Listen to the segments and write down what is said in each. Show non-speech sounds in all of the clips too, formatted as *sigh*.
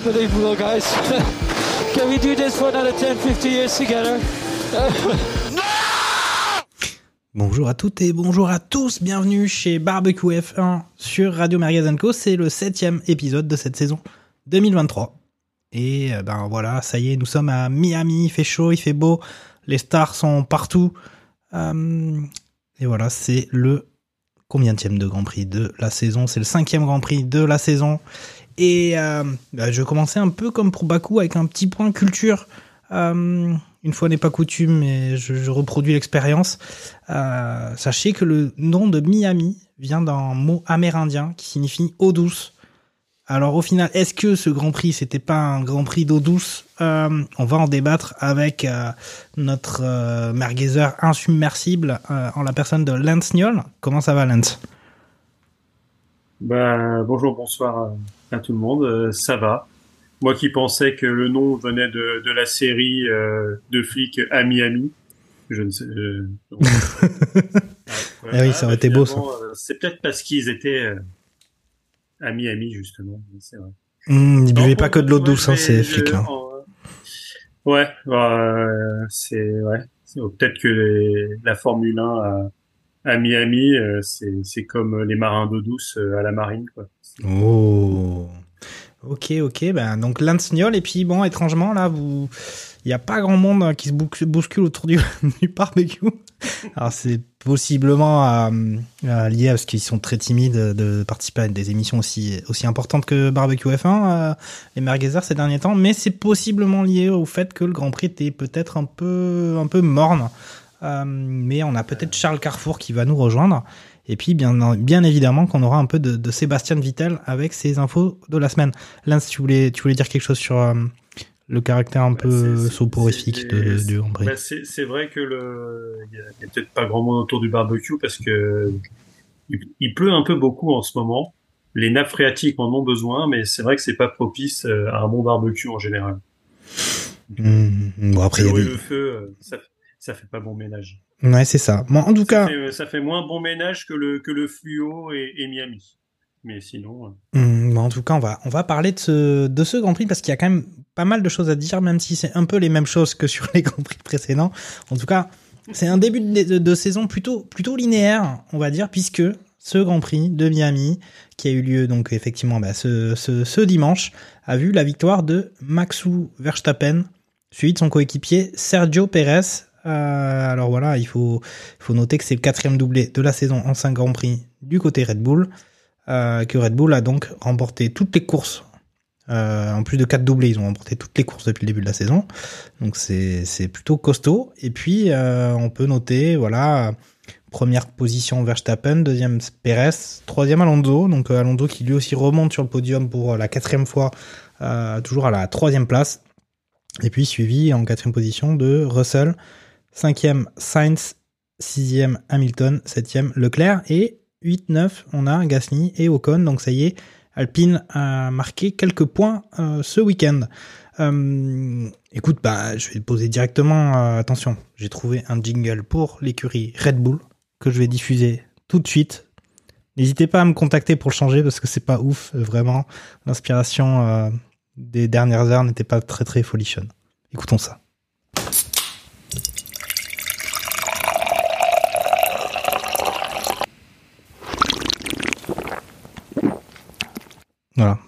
unbelievable, guys. *laughs* Can we do this for another 10, 50 years together? *laughs* Bonjour à toutes et bonjour à tous, bienvenue chez Barbecue F1 sur Radio Co. C'est le septième épisode de cette saison 2023. Et euh, ben voilà, ça y est, nous sommes à Miami, il fait chaud, il fait beau, les stars sont partout. Euh, et voilà, c'est le combienième de Grand Prix de la saison C'est le cinquième Grand Prix de la saison. Et euh, bah, je commençais un peu comme pour Bakou avec un petit point culture. Euh, une fois n'est pas coutume, mais je, reproduis l'expérience. Euh, sachez que le nom de Miami vient d'un mot amérindien qui signifie eau douce. Alors au final, est-ce que ce Grand Prix, c'était pas un Grand Prix d'eau douce? Euh, On va en débattre avec notre euh, merguezeur insubmersible en la personne de Lance Niol. Comment ça va, Lance? Ben, bonjour, bonsoir à, tout le monde. Euh, ça va. Moi qui pensais que le nom venait de, de la série euh, de flics à Miami. Je ne sais. euh, donc, *laughs* ouais, Eh oui, ça aurait été beau, ça. euh, C'est peut-être parce qu'ils étaient euh, à Miami justement. C'est vrai. Mmh, Ils buvaient pas que de l'eau douce, hein, ces flics. en- Ouais, euh, c'est ouais. Peut-être que les- la Formule 1 à, à Miami, euh, c'est c'est comme les marins d'eau douce à la marine, quoi. Oh. Ok, ok. Ben, donc Lance Niol. Et puis, bon, étrangement, là, vous, il n'y a pas grand monde hein, qui se bouscule autour *laughs* du, barbecue. Alors, c'est possiblement euh, euh, lié à ce qu'ils sont très timides de participer à des émissions aussi, aussi importantes que Barbecue F1, euh, les merguezers ces derniers temps. Mais c'est possiblement lié au fait que le Grand Prix était peut-être un peu, un peu morne. Euh, mais on a peut-être Charles Carrefour qui va nous rejoindre. Et puis, bien, bien évidemment, qu'on aura un peu de, de Sébastien Vittel avec ses infos de la semaine. Lance, tu voulais, tu voulais dire quelque chose sur euh, le caractère un Bah, peu soporifique de, Prix. Bah, c'est vrai que le, il y a, peut-être pas grand monde autour du barbecue parce que il, il pleut un peu beaucoup en ce moment. Les nappes phréatiques en ont besoin, mais c'est vrai que c'est pas propice euh, à un bon barbecue en général. Mmh, bon, après, il y a des... le feu, ça, ça fait pas bon ménage. Ouais, c'est ça. Bon, en tout Ça cas, fait, ça fait moins bon ménage que le que le fluo et, et Miami. Mais sinon, euh, Hum, bon, en tout cas, on va, on va parler de ce, de ce Grand Prix parce qu'il y a quand même pas mal de choses à dire, même si c'est un peu les mêmes choses que sur les *laughs* Grands Prix précédents. En tout cas, c'est un début de, de- de saison plutôt, plutôt linéaire, on va dire, puisque ce Grand Prix de Miami, qui a eu lieu donc effectivement bah, ce, ce, ce dimanche, a vu la victoire de Maxou Verstappen, suivi de son coéquipier Sergio Pérez. Euh, alors voilà, il faut, noter que c'est le quatrième doublé de la saison en 5 Grands Prix du côté Red Bull euh, que Red Bull a donc remporté toutes les courses. Euh, en plus de quatre doublés, ils ont remporté toutes les courses depuis le début de la saison. Donc c'est plutôt costaud. Et puis on peut noter, voilà, première position Verstappen, deuxième Perez, troisième Alonso. Donc Alonso qui lui aussi remonte sur le podium pour la quatrième fois, toujours à la troisième place. Et puis suivi en quatrième position de Russell, cinquième Sainz, sixième Hamilton, septième Leclerc et 8-9, on a Gasly et Ocon. Donc ça y est, Alpine a marqué quelques points euh, ce week-end. Euh, écoute, bah, je vais poser directement. euh, attention, j'ai trouvé un jingle pour l'écurie Red Bull que je vais diffuser tout de suite. N'hésitez pas à me contacter pour le changer parce que c'est pas ouf, vraiment. L'inspiration des dernières heures n'était pas très très folichonne. Écoutons ça. Voilà.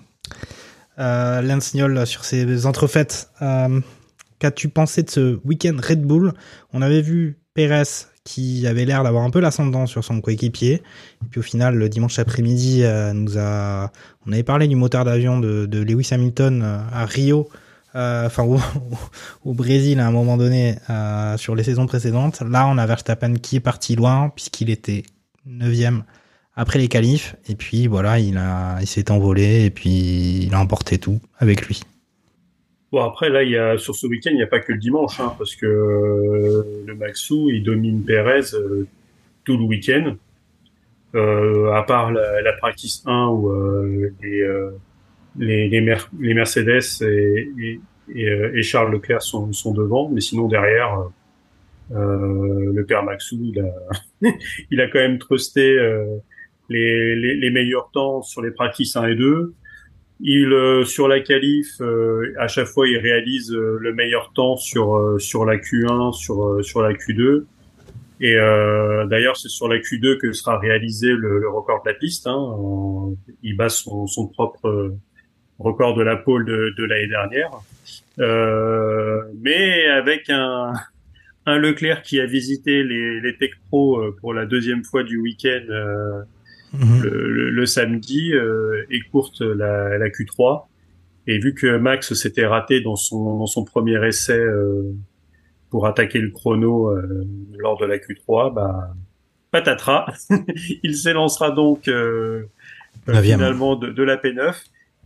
Euh, Lance sur ses entrefaites. Euh, Qu'as-tu pensé de ce week-end Red Bull? On avait vu Pérez qui avait l'air d'avoir un peu l'ascendant sur son coéquipier. Et puis au final, le dimanche après-midi, euh, a, on avait parlé du moteur d'avion de, Lewis Hamilton à Rio, enfin *laughs* au, Brésil à un moment donné sur les saisons précédentes. Là, on a Verstappen qui est parti loin puisqu'il était neuvième après les qualifs. Et puis voilà, il a, il s'est envolé et puis il a emporté tout avec lui. Bon après là, il y a sur ce week-end, il n'y a pas que le dimanche, hein, parce que euh, le Maxou, il domine Perez euh, tout le week-end. Euh, à part la, practice 1 où euh, les, les, les, les Mercedes et, et, et, et Charles Leclerc sont, sont devant, mais sinon derrière, le père Maxou, il a, *laughs* il a quand même trusté les, les, les meilleurs temps sur les practices 1 et 2. Il euh, sur la qualif, euh, à chaque fois, il réalise euh, le meilleur temps sur euh, sur la Q1, sur euh, sur la Q2. Et d'ailleurs, c'est sur la Q2 que sera réalisé le, le record de la piste. Hein. Il bat son, son propre record de la pole de, de l'année dernière. Mais avec un, un Leclerc qui a visité les, les Tech Pro pour la deuxième fois du week-end Mhm. le, le- le samedi euh, et courte la, la Q3. Et vu que Max s'était raté dans son, dans son premier essai euh, pour attaquer le chrono euh, lors de la Q3, bah, patatras. *laughs* Il s'élancera donc euh, finalement de, de la P9,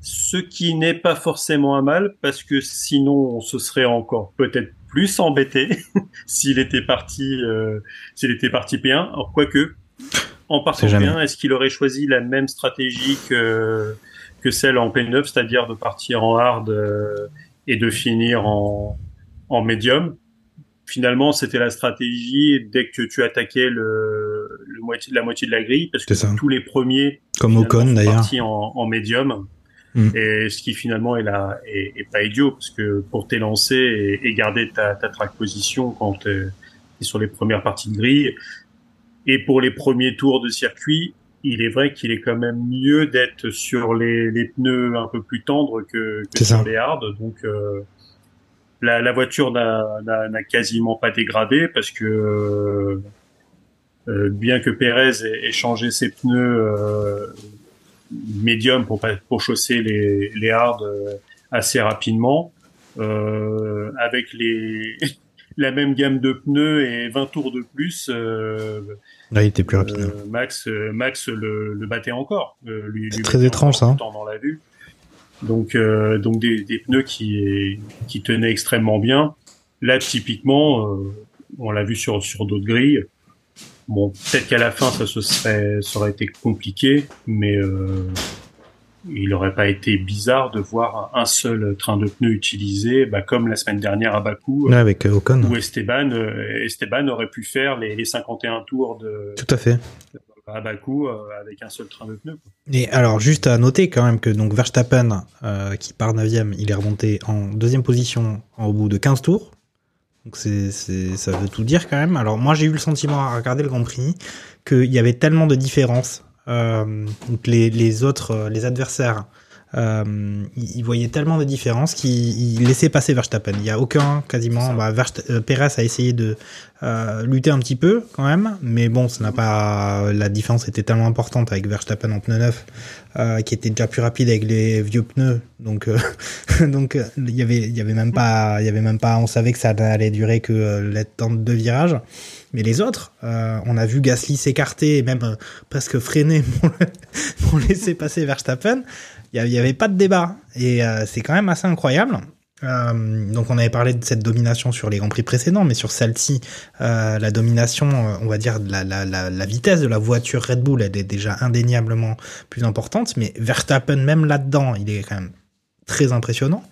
ce qui n'est pas forcément un mal parce que sinon on se serait encore peut-être plus embêté *laughs* s'il était parti euh, s'il était parti P1. Alors quoique en partant. P1, est-ce qu'il aurait choisi la même stratégie que que celle en P9, c'est-à-dire de partir en hard euh, et de finir en en médium? Finalement, c'était la stratégie dès que tu attaquais le, le moitié, la moitié de la grille, parce que ça. tous les premiers Comme Ocon sont partis en, en médium. Mm. Et ce qui finalement est, là, est, est pas idiot, parce que pour t'élancer et, et garder ta, ta track position quand tu es sur les premières parties de grille, et pour les premiers tours de circuit, il est vrai qu'il est quand même mieux d'être sur les, les pneus un peu plus tendres que, que sur ça. les hards. Donc euh, la, la voiture n'a n'a- n'a quasiment pas dégradé parce que euh, euh, bien que Pérez ait, ait changé ses pneus euh, médium pour pour chausser les, les hards euh, assez rapidement, euh, avec les *laughs* la même gamme de pneus et 20 tours de plus, euh, Là, il était plus rapide. euh, Max, euh, Max le, le battait encore. Euh, lui, C'est lui très étrange, ça. temps dans la vue. Donc, donc des, des pneus qui, qui tenaient extrêmement bien. Là, typiquement, on l'a vu sur, sur d'autres grilles. Bon, peut-être qu'à la fin, ça se serait, ça aurait été compliqué, mais il n'aurait pas été bizarre de voir un seul train de pneus utilisé, bah, comme la semaine dernière à Bakou, Ouais, avec euh, Ocon. où Esteban, euh, Esteban aurait pu faire les, les 51 tours de, Tout à fait. à Bakou euh, avec un seul train de pneus. quoi. Et alors, juste à noter quand même que donc Verstappen, euh, qui part 9 il est remonté en deuxième position au bout de 15 tours. Donc c'est, ça veut tout dire quand même. Alors moi j'ai eu le sentiment à regarder le Grand Prix qu'il y avait tellement de différences. Euh, donc les, les autres, euh, les adversaires, euh, ils ils voyaient tellement de différences qu'ils ils laissaient passer Verstappen. Il y a aucun quasiment. Bah, euh, Perez a essayé de euh, lutter un petit peu quand même, mais bon, ça n'a pas. La différence était tellement importante avec Verstappen en pneu neuf, euh, qui était déjà plus rapide avec les vieux pneus. Donc, euh, *laughs* donc il y avait, il y avait même pas, il y avait même pas. On savait que ça allait durer que euh, le temps de deux virages. Mais les autres, euh, on a vu Gasly s'écarter et même euh, presque freiner *laughs* pour, laisser passer Verstappen. Il y a- il y avait pas de débat et euh, c'est quand même assez incroyable. Donc on avait parlé de cette domination sur les grands prix précédents, mais sur celle-ci, la domination, on va dire la, la vitesse de la voiture Red Bull, elle est déjà indéniablement plus importante, mais Verstappen même là-dedans, il est quand même très impressionnant.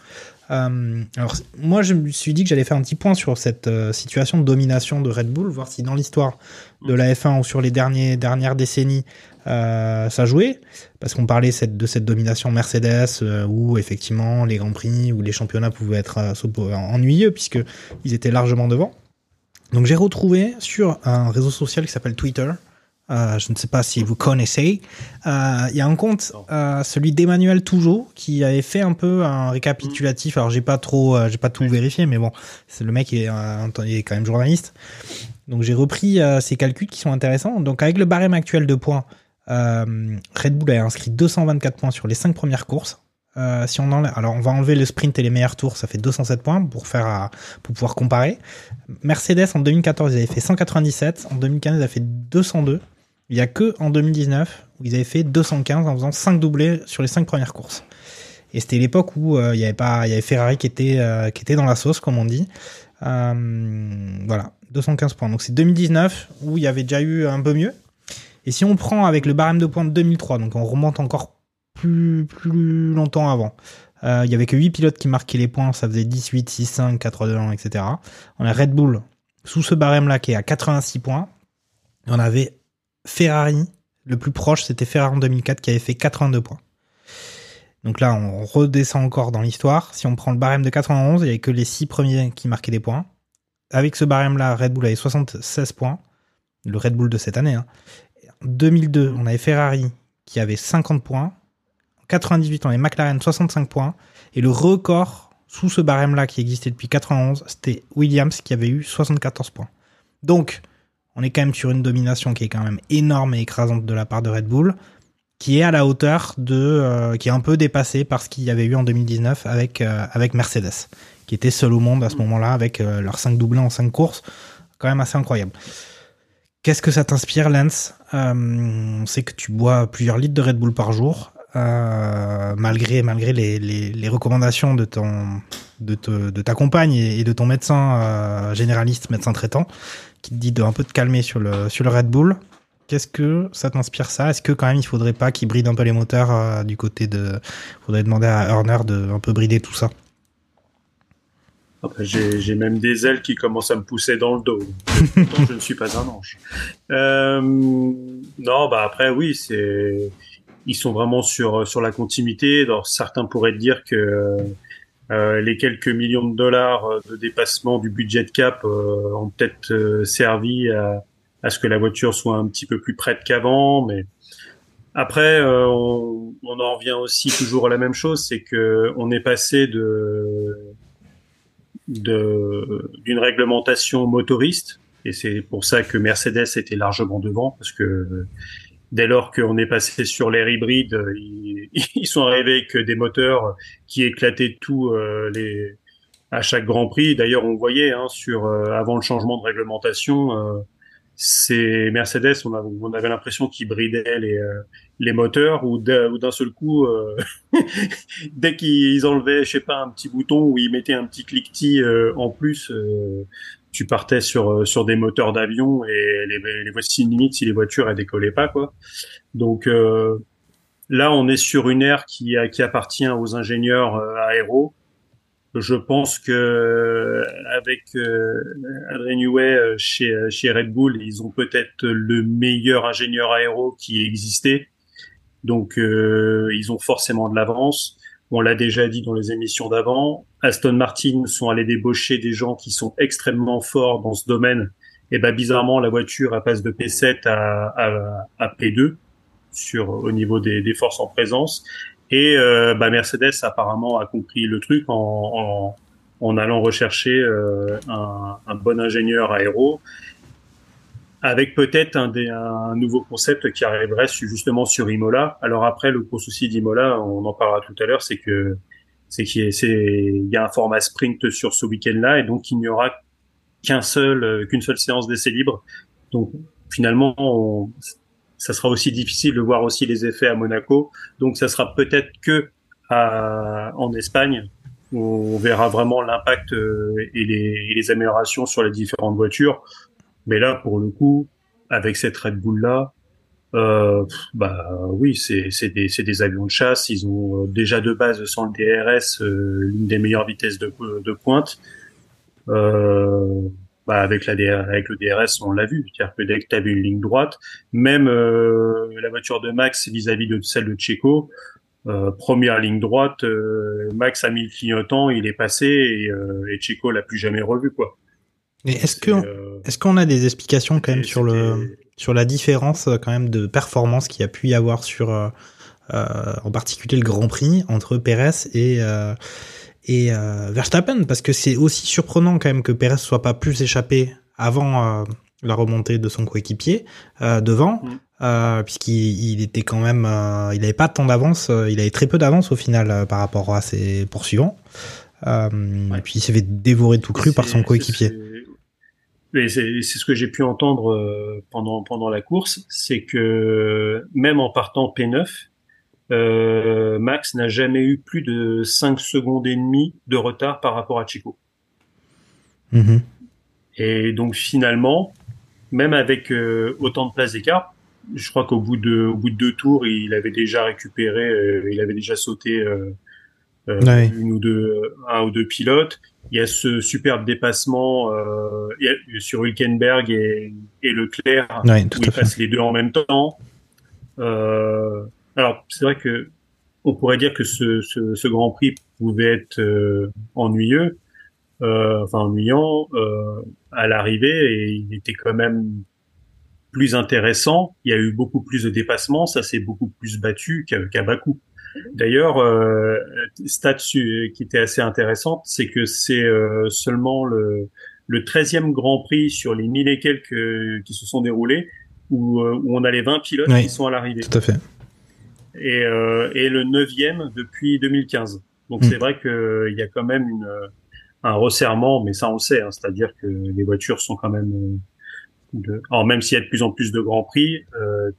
Euh, alors moi je me suis dit que j'allais faire un petit point sur cette euh, situation de domination de Red Bull, voir si dans l'histoire de la F1 ou sur les dernières décennies euh, ça jouait, parce qu'on parlait de cette domination Mercedes où effectivement les grands prix ou les championnats pouvaient être ennuyeux puisque ils étaient largement devant. Donc j'ai retrouvé sur un réseau social qui s'appelle Twitter. Euh, je ne sais pas si vous connaissez. euh, Il y a un compte, euh, celui d'Emmanuel Tougeau, qui avait fait un peu un récapitulatif. Alors j'ai pas trop, j'ai pas tout vérifié, mais bon, c'est le mec il est, il est quand même journaliste. Donc j'ai repris ces calculs qui sont intéressants. Donc avec le barème actuel de points, Red Bull a inscrit 224 points sur les 5 premières courses. Euh, si on enlève, alors on va enlever le sprint et les meilleurs tours, ça fait 207 points pour faire pour pouvoir comparer. Mercedes en 2014 ils avaient fait 197, en 2015 ils avaient fait 202 Il y a que en 2019 où ils avaient fait 215 en faisant 5 doublés sur les 5 premières courses. Et c'était l'époque où euh, il y avait pas, il y avait Ferrari qui était euh, qui était dans la sauce comme on dit. Euh, voilà, 215 points. Donc c'est 2019 où il y avait déjà eu un peu mieux. Et si on prend avec le barème de points de 2003, donc on remonte encore plus plus longtemps avant. Euh, il y avait que 8 pilotes qui marquaient les points, ça faisait 10, 8, 6, 5, 4, 2, 1, etc. On a Red Bull sous ce barème-là qui est à 86 points. On avait Ferrari, le plus proche, c'était Ferrari en 2004 qui avait fait 82 points. Donc là, on redescend encore dans l'histoire. Si on prend le barème de 91, il n'y avait que les 6 premiers qui marquaient des points. Avec ce barème-là, Red Bull avait 76 points. Le Red Bull de cette année. Hein. En 2002, on avait Ferrari qui avait 50 points. En 98, on avait McLaren 65 points. Et le record sous ce barème-là qui existait depuis 91, c'était Williams qui avait eu 74 points. Donc, on est quand même sur une domination qui est quand même énorme et écrasante de la part de Red Bull, qui est à la hauteur de, euh, qui est un peu dépassée par ce qu'il y avait eu en 2019 avec euh, avec Mercedes, qui était seul au monde à ce moment-là avec euh, leurs 5 doublés en 5 courses, quand même assez incroyable. Qu'est-ce que ça t'inspire, Lance? On sait que tu bois plusieurs litres de Red Bull par jour. malgré malgré les, les, les, recommandations de ton de, te, de ta compagne et, de ton médecin généraliste médecin traitant qui te dit de un peu te calmer sur le sur le Red Bull Qu'est-ce que ça t'inspire ça? Est-ce que quand même il faudrait pas qu'il bride un peu les moteurs euh, du côté de faudrait demander à Horner de un peu brider tout ça? Après, j'ai même des ailes qui commencent à me pousser dans le dos. je ne suis pas un ange. Euh, non, bah après oui, c'est ils sont vraiment sur sur la continuité. Alors certains pourraient dire que euh, les quelques millions de dollars de dépassement du budget cap euh, ont peut-être euh, servi à à ce que la voiture soit un petit peu plus prête qu'avant, mais après, euh, on, on, en revient aussi toujours à la même chose, c'est que on est passé de d'une réglementation motoriste, et c'est pour ça que Mercedes était largement devant, parce que dès lors qu'on est passé sur l'air hybride, ils, *laughs* ils, sont arrivés avec des moteurs qui éclataient tout euh, les à chaque Grand Prix. D'ailleurs, on voyait hein, sur euh, avant le changement de réglementation euh, c'est Mercedes, on, avait l'impression qu'ils bridaient les, euh, les moteurs ou d'un seul coup, euh, *laughs* dès qu'ils enlevaient, je sais pas, un petit bouton ou ils mettaient un petit cliquetis euh, en plus, tu partais sur sur des moteurs d'avion et les, les voici limite si les voitures elles décollaient pas quoi. Donc là, on est sur une ère qui, qui appartient aux ingénieurs aéros je pense que avec euh, Adrien Newey euh, chez, euh, chez Red Bull, ils ont peut-être le meilleur ingénieur aéro qui existait. Donc euh, ils ont forcément de l'avance. On l'a déjà dit dans les émissions d'avant. Aston Martin sont allés débaucher des gens qui sont extrêmement forts dans ce domaine. Et ben bizarrement, la voiture passe de P7 à, à, à P2 sur au niveau des, forces en présence. Et euh, bah, Mercedes apparemment a compris le truc en allant rechercher euh, un, un, bon ingénieur aéro avec peut-être un, un, nouveau concept qui arriverait justement sur Imola. Alors après, le gros souci d'Imola, on en parlera tout à l'heure, c'est que c'est qu'il y, a un format sprint sur ce week-end-là et donc il n'y aura qu'un seul, qu'une seule séance d'essai libre. Donc finalement, ça sera aussi difficile de voir aussi les effets à Monaco. Donc ça sera peut-être que à, en Espagne on verra vraiment l'impact euh, et, les, et les améliorations sur les différentes voitures. Mais là, pour le coup, avec cette Red Bull là, euh, bah oui, c'est des, des avions de chasse. Ils ont euh, déjà de base sans le DRS euh, l'une des meilleures vitesses de, de pointe. Euh, bah avec la avec le DRS on l'a vu c'est-à-dire que dès que tu avais une ligne droite même euh, la voiture de Max vis-à-vis de celle de Checo première ligne droite Max a mis le clignotant il est passé et, et Checo l'a plus jamais revu quoi mais est-ce que euh, est-ce qu'on a des explications quand même sur le sur la différence quand même de performance qu'il y a pu y avoir sur en particulier le Grand Prix entre Perez et et euh, Verstappen? Parce que c'est aussi surprenant quand même que Perez soit pas plus échappé avant euh, la remontée de son coéquipier euh, devant mm. euh, puisqu'il il était quand même euh, il avait pas tant d'avance euh, il avait très peu d'avance au final par rapport à ses poursuivants ouais. et puis il s'est fait dévorer tout cru par son coéquipier et c'est ce que j'ai pu entendre euh, pendant pendant la course, c'est que même en partant P9, euh, Max n'a jamais eu plus de 5 secondes et demie de retard par rapport à Chico. Mhm. Et donc finalement, même avec euh, autant de place d'écart, je crois qu'au bout de au bout de deux tours, il avait déjà récupéré, euh, il avait déjà sauté euh, Ouais. une ou deux, un ou deux pilotes. Il y a ce superbe dépassement euh, sur Hülkenberg et, et Leclerc Ouais, tout où ils passent les deux en même temps. Euh, alors c'est vrai que on pourrait dire que ce, ce, ce Grand Prix pouvait être euh, ennuyeux, euh, enfin ennuyant euh, à l'arrivée, et il était quand même plus intéressant. Il y a eu beaucoup plus de dépassements, ça s'est beaucoup plus battu qu'à Bakou. D'ailleurs, euh, stat qui était assez intéressante, c'est que c'est euh, seulement le, le 13e Grand Prix sur les mille et quelques euh, qui se sont déroulés où, euh, où on a les 20 pilotes Oui. qui sont à l'arrivée Tout à fait. et, euh, et le neuvième depuis 2015. Donc Mm. c'est vrai qu'il y a quand même une, euh, un resserrement, mais ça on le sait, hein, c'est-à-dire que les voitures sont quand même... euh, de... Alors même s'il y a de plus en plus de grands prix, euh,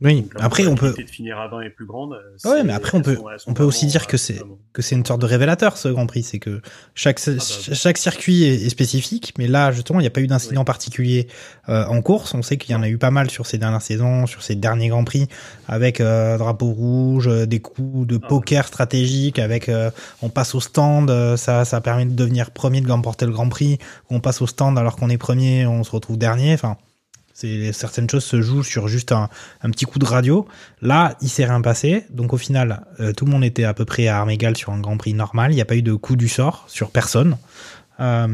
Oui. la Après, on peut, probabilité de finir à 20 est plus grande. euh, Ouais, mais après, on peut- on aussi dire que euh, c'est- que c'est une sorte de révélateur ce Grand Prix, c'est que chaque bah, chaque circuit est, est spécifique, mais là justement il n'y a pas eu d'incident particulier euh, en course. On sait qu'il y en a eu pas mal sur ces dernières saisons, sur ces derniers Grands Prix, avec euh, drapeau rouge, des coups de Ah, poker stratégiques, avec euh, on passe au stand, ça ça permet de devenir premier de remporter le Grand Prix, ou on passe au stand alors qu'on est premier, on se retrouve dernier. Enfin, certaines choses se jouent sur juste un, un petit coup de radio. Là, il s'est rien passé. Donc au final, euh, tout le monde était à peu près à armes égales sur un Grand Prix normal. Il n'y a pas eu de coup du sort sur personne. Euh,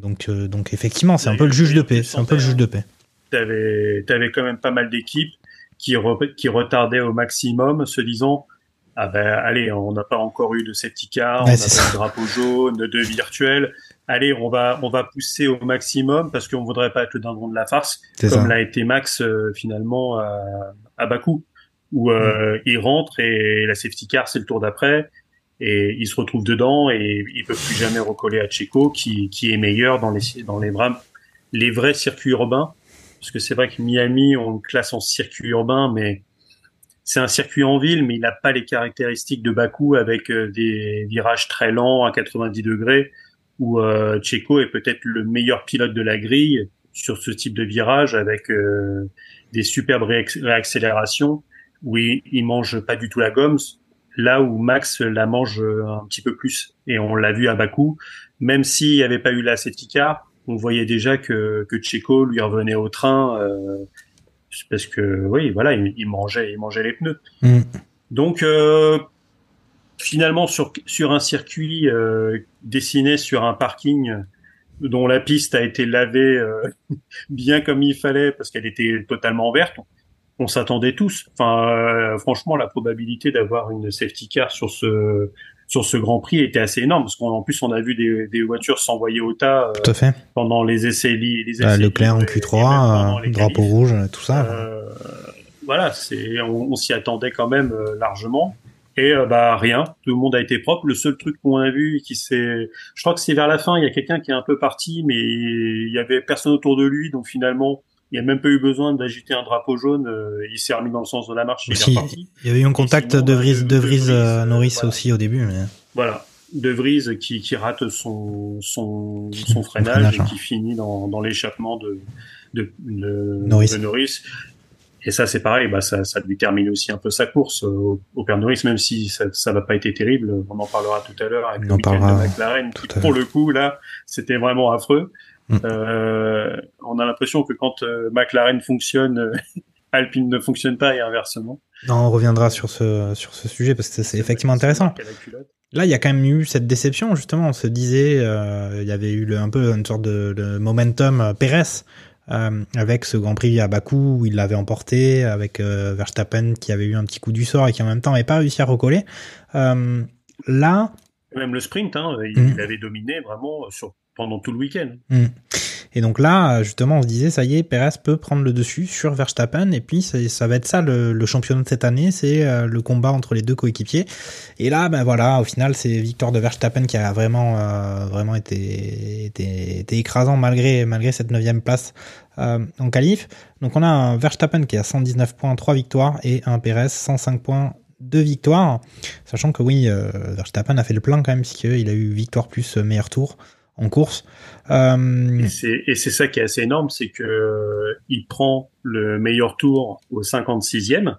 donc, euh, donc effectivement, c'est un peu le juge de paix. C'est un peu le juge de paix. t'avais t'avais quand même pas mal d'équipes qui re- qui retardaient au maximum, se disant ah ben allez, on n'a pas encore eu de car, Ouais, on c'est pas de drapeau jaune, de virtuel. Allez, on va on va pousser au maximum parce qu'on voudrait pas être le dindon de la farce, comme l'a été Max euh, finalement à, à Bakou, où euh, Mm. il rentre et la safety car c'est le tour d'après. Et il se retrouve dedans et il peut plus jamais recoller à Checo qui, qui est meilleur dans les dans les vrais les vrais circuits urbains parce que c'est vrai que Miami, on le classe en circuit urbain, mais c'est un circuit en ville, mais il n'a pas les caractéristiques de Bakou avec euh, des virages très lents à 90 degrés, où euh, Checo est peut-être le meilleur pilote de la grille sur ce type de virage avec euh, des superbes réac- réaccélérations, où il, il mange pas du tout la gomme, là où Max la mange euh, un petit peu plus. Et on l'a vu à Bakou, même s'il n'y avait pas eu la car, on voyait déjà que, que Checo lui revenait au train euh, parce que oui voilà il, il mangeait il mangeait les pneus Mm. donc finalement sur sur un circuit euh, dessiné sur un parking dont la piste a été lavée euh, *laughs* bien comme il fallait parce qu'elle était totalement verte on s'attendait tous enfin euh, franchement la probabilité d'avoir une safety car sur ce sur ce Grand Prix était assez énorme parce qu'en plus on a vu des, des voitures s'envoyer au tas euh, Tout à fait. pendant les essais les Bah, essais Leclerc en libres et- et même Q3, pendant euh, drapeau rouge, tout ça. Euh, voilà, c'est on, on s'y attendait quand même euh, largement. Et euh, bah rien, tout le monde a été propre. Le seul truc qu'on a vu qui s'est, je crois que c'est vers la fin, il y a quelqu'un qui est un peu parti, mais il y avait personne autour de lui, donc finalement il n'y a même pas eu besoin d'agiter un drapeau jaune. euh, il s'est remis dans le sens de la marche, il il y avait eu un contact sinon, de Vries, euh, de Vries, euh, euh, Norris voilà. aussi au début. Mais... Voilà, De Vries qui, qui rate son son, *laughs* freinage, freinage, et hein. qui finit dans, dans l'échappement de de, de, Norris. de Norris. Et ça, c'est pareil, bah, ça, ça lui termine aussi un peu sa course euh, au, au Père même si ça, ça va pas été terrible. On en parlera tout à l'heure avec le week-end de McLaren, qui, pour le coup, là, c'était vraiment affreux. Mm. Euh, on a l'impression que quand euh, McLaren fonctionne, euh, *laughs* Alpine ne fonctionne pas et inversement. Non, on reviendra sur ce, sur ce sujet parce que c'est effectivement intéressant. Là, il y a quand même eu cette déception, justement. On se disait, il y avait eu le- un peu une sorte de, de momentum Pérez euh, avec ce Grand Prix à Bakou où il l'avait emporté, avec euh, Verstappen qui avait eu un petit coup du sort et qui en même temps n'avait pas réussi à recoller. Euh, là, Même le sprint, hein, il, Mm. il avait dominé vraiment sur, pendant tout le week-end. hmm. Et donc là, justement, on se disait, ça y est, Perez peut prendre le dessus sur Verstappen, et puis ça, va être ça le, championnat de cette année, c'est euh, le combat entre les deux coéquipiers. Et là, ben voilà, au final, c'est victoire de Verstappen qui a vraiment, euh, vraiment été, écrasant malgré, malgré cette neuvième place euh, en qualif. Donc on a un Verstappen qui a 119 points, 3 victoires, et un Perez 105 points, deux victoires, sachant que oui, euh, Verstappen a fait le plein quand même, puisqu'il a eu victoire plus meilleur tour en course. Euh... Et c'est ça qui est assez énorme, c'est que euh, il prend le meilleur tour au 56e,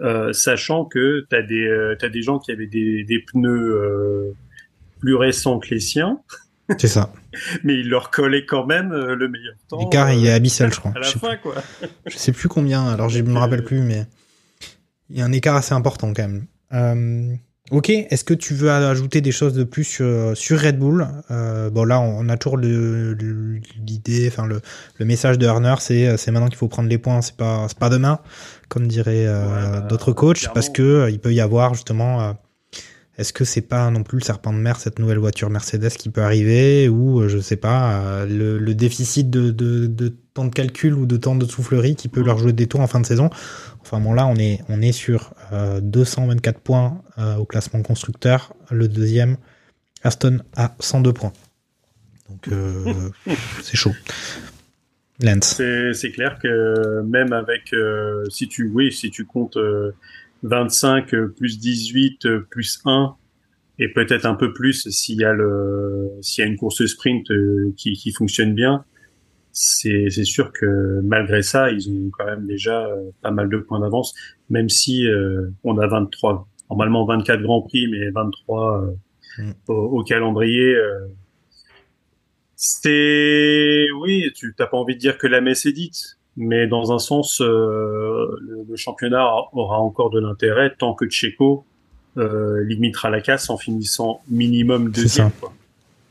euh, sachant que tu as des t'as des gens qui avaient des, des pneus plus récents que les siens. *laughs* C'est ça. Mais il leur collait quand même le meilleur temps. L'écart il est abyssal, je crois. À la je fin, quoi. *laughs* Je sais plus combien. Alors je me rappelle *laughs* plus, mais il y a un écart assez important quand même. Euh, ok, est-ce que tu veux ajouter des choses de plus sur, sur Red Bull? Euh, Bon là, on a toujours l'idée, enfin le, le, message de Horner, c'est c'est maintenant qu'il faut prendre les points, c'est pas c'est pas demain, comme diraient euh, ouais, bah, d'autres coachs, clairement. parce que il peut y avoir justement. Est-ce que c'est pas non plus le serpent de mer cette nouvelle voiture Mercedes qui peut arriver ou je sais pas le, le déficit de, de, de temps de calcul ou de temps de soufflerie qui peut leur jouer des tours en fin de saison? Enfin bon là on est on est sur euh, 224 points euh, au classement constructeur. Le deuxième Aston a 102 points. Donc euh, *laughs* c'est chaud. Lance. C'est clair que même avec euh, si tu oui si tu comptes 25 plus 18 plus 1 et peut-être un peu plus s'il y a le s'il y a une course sprint qui, qui fonctionne bien c'est sûr que malgré ça, ils ont quand même déjà euh, pas mal de points d'avance, même si euh, on a 23, normalement 24 grands prix, mais 23 euh, mm. au, au, calendrier. Euh, c'est oui, tu t'as pas envie de dire que la messe est dite, mais dans un sens, le, le, championnat aura encore de l'intérêt tant que Checo limitera la casse en finissant minimum deuxième, quoi.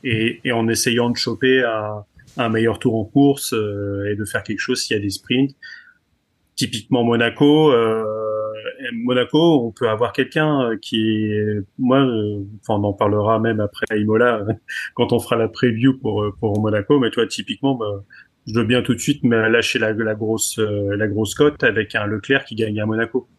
Et, et en essayant de choper à un meilleur tour en course euh, et de faire quelque chose s'il y a des sprints. Typiquement Monaco, euh, Monaco, on peut avoir quelqu'un euh, qui est, moi, enfin, on en parlera même après Imola *laughs* quand on fera la preview pour pour Monaco. Mais toi, typiquement, bah, je veux bien tout de suite me lâcher la, la grosse la grosse cote avec un Leclerc qui gagne à Monaco.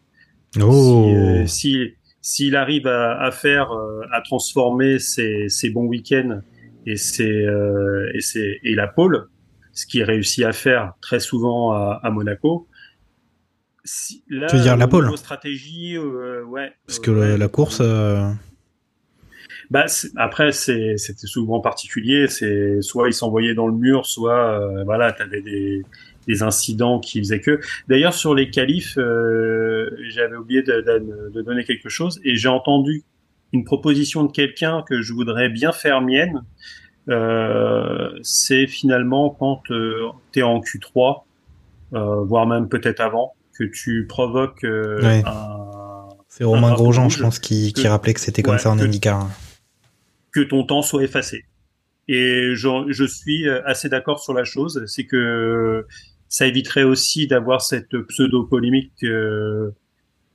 Oh. Si s'il arrive à, à faire à transformer ses, ses bons week-ends et euh, et c'est et la pole, ce qu'il réussit à faire très souvent à, à Monaco. Si, là, tu veux dire la pole stratégie, euh, ouais. Parce que ouais, la course. Euh... Bah après c'était souvent particulier, c'est soit ils s'envoyaient dans le mur, soit euh, voilà t'avais des des incidents qui faisaient que. D'ailleurs sur les qualifs, euh, j'avais oublié de, de, de, donner quelque chose et j'ai entendu une proposition de quelqu'un que je voudrais bien faire mienne, euh, c'est finalement quand euh, tu es en Q3, euh, voire même peut-être avant, que tu provoques euh, ouais. un. C'est Romain Grosjean, je pense, qui, que, qui rappelait que c'était comme ouais, ça en IndyCar. Que ton temps soit effacé. Et je, je suis assez d'accord sur la chose, c'est que ça éviterait aussi d'avoir cette pseudo-polémique euh,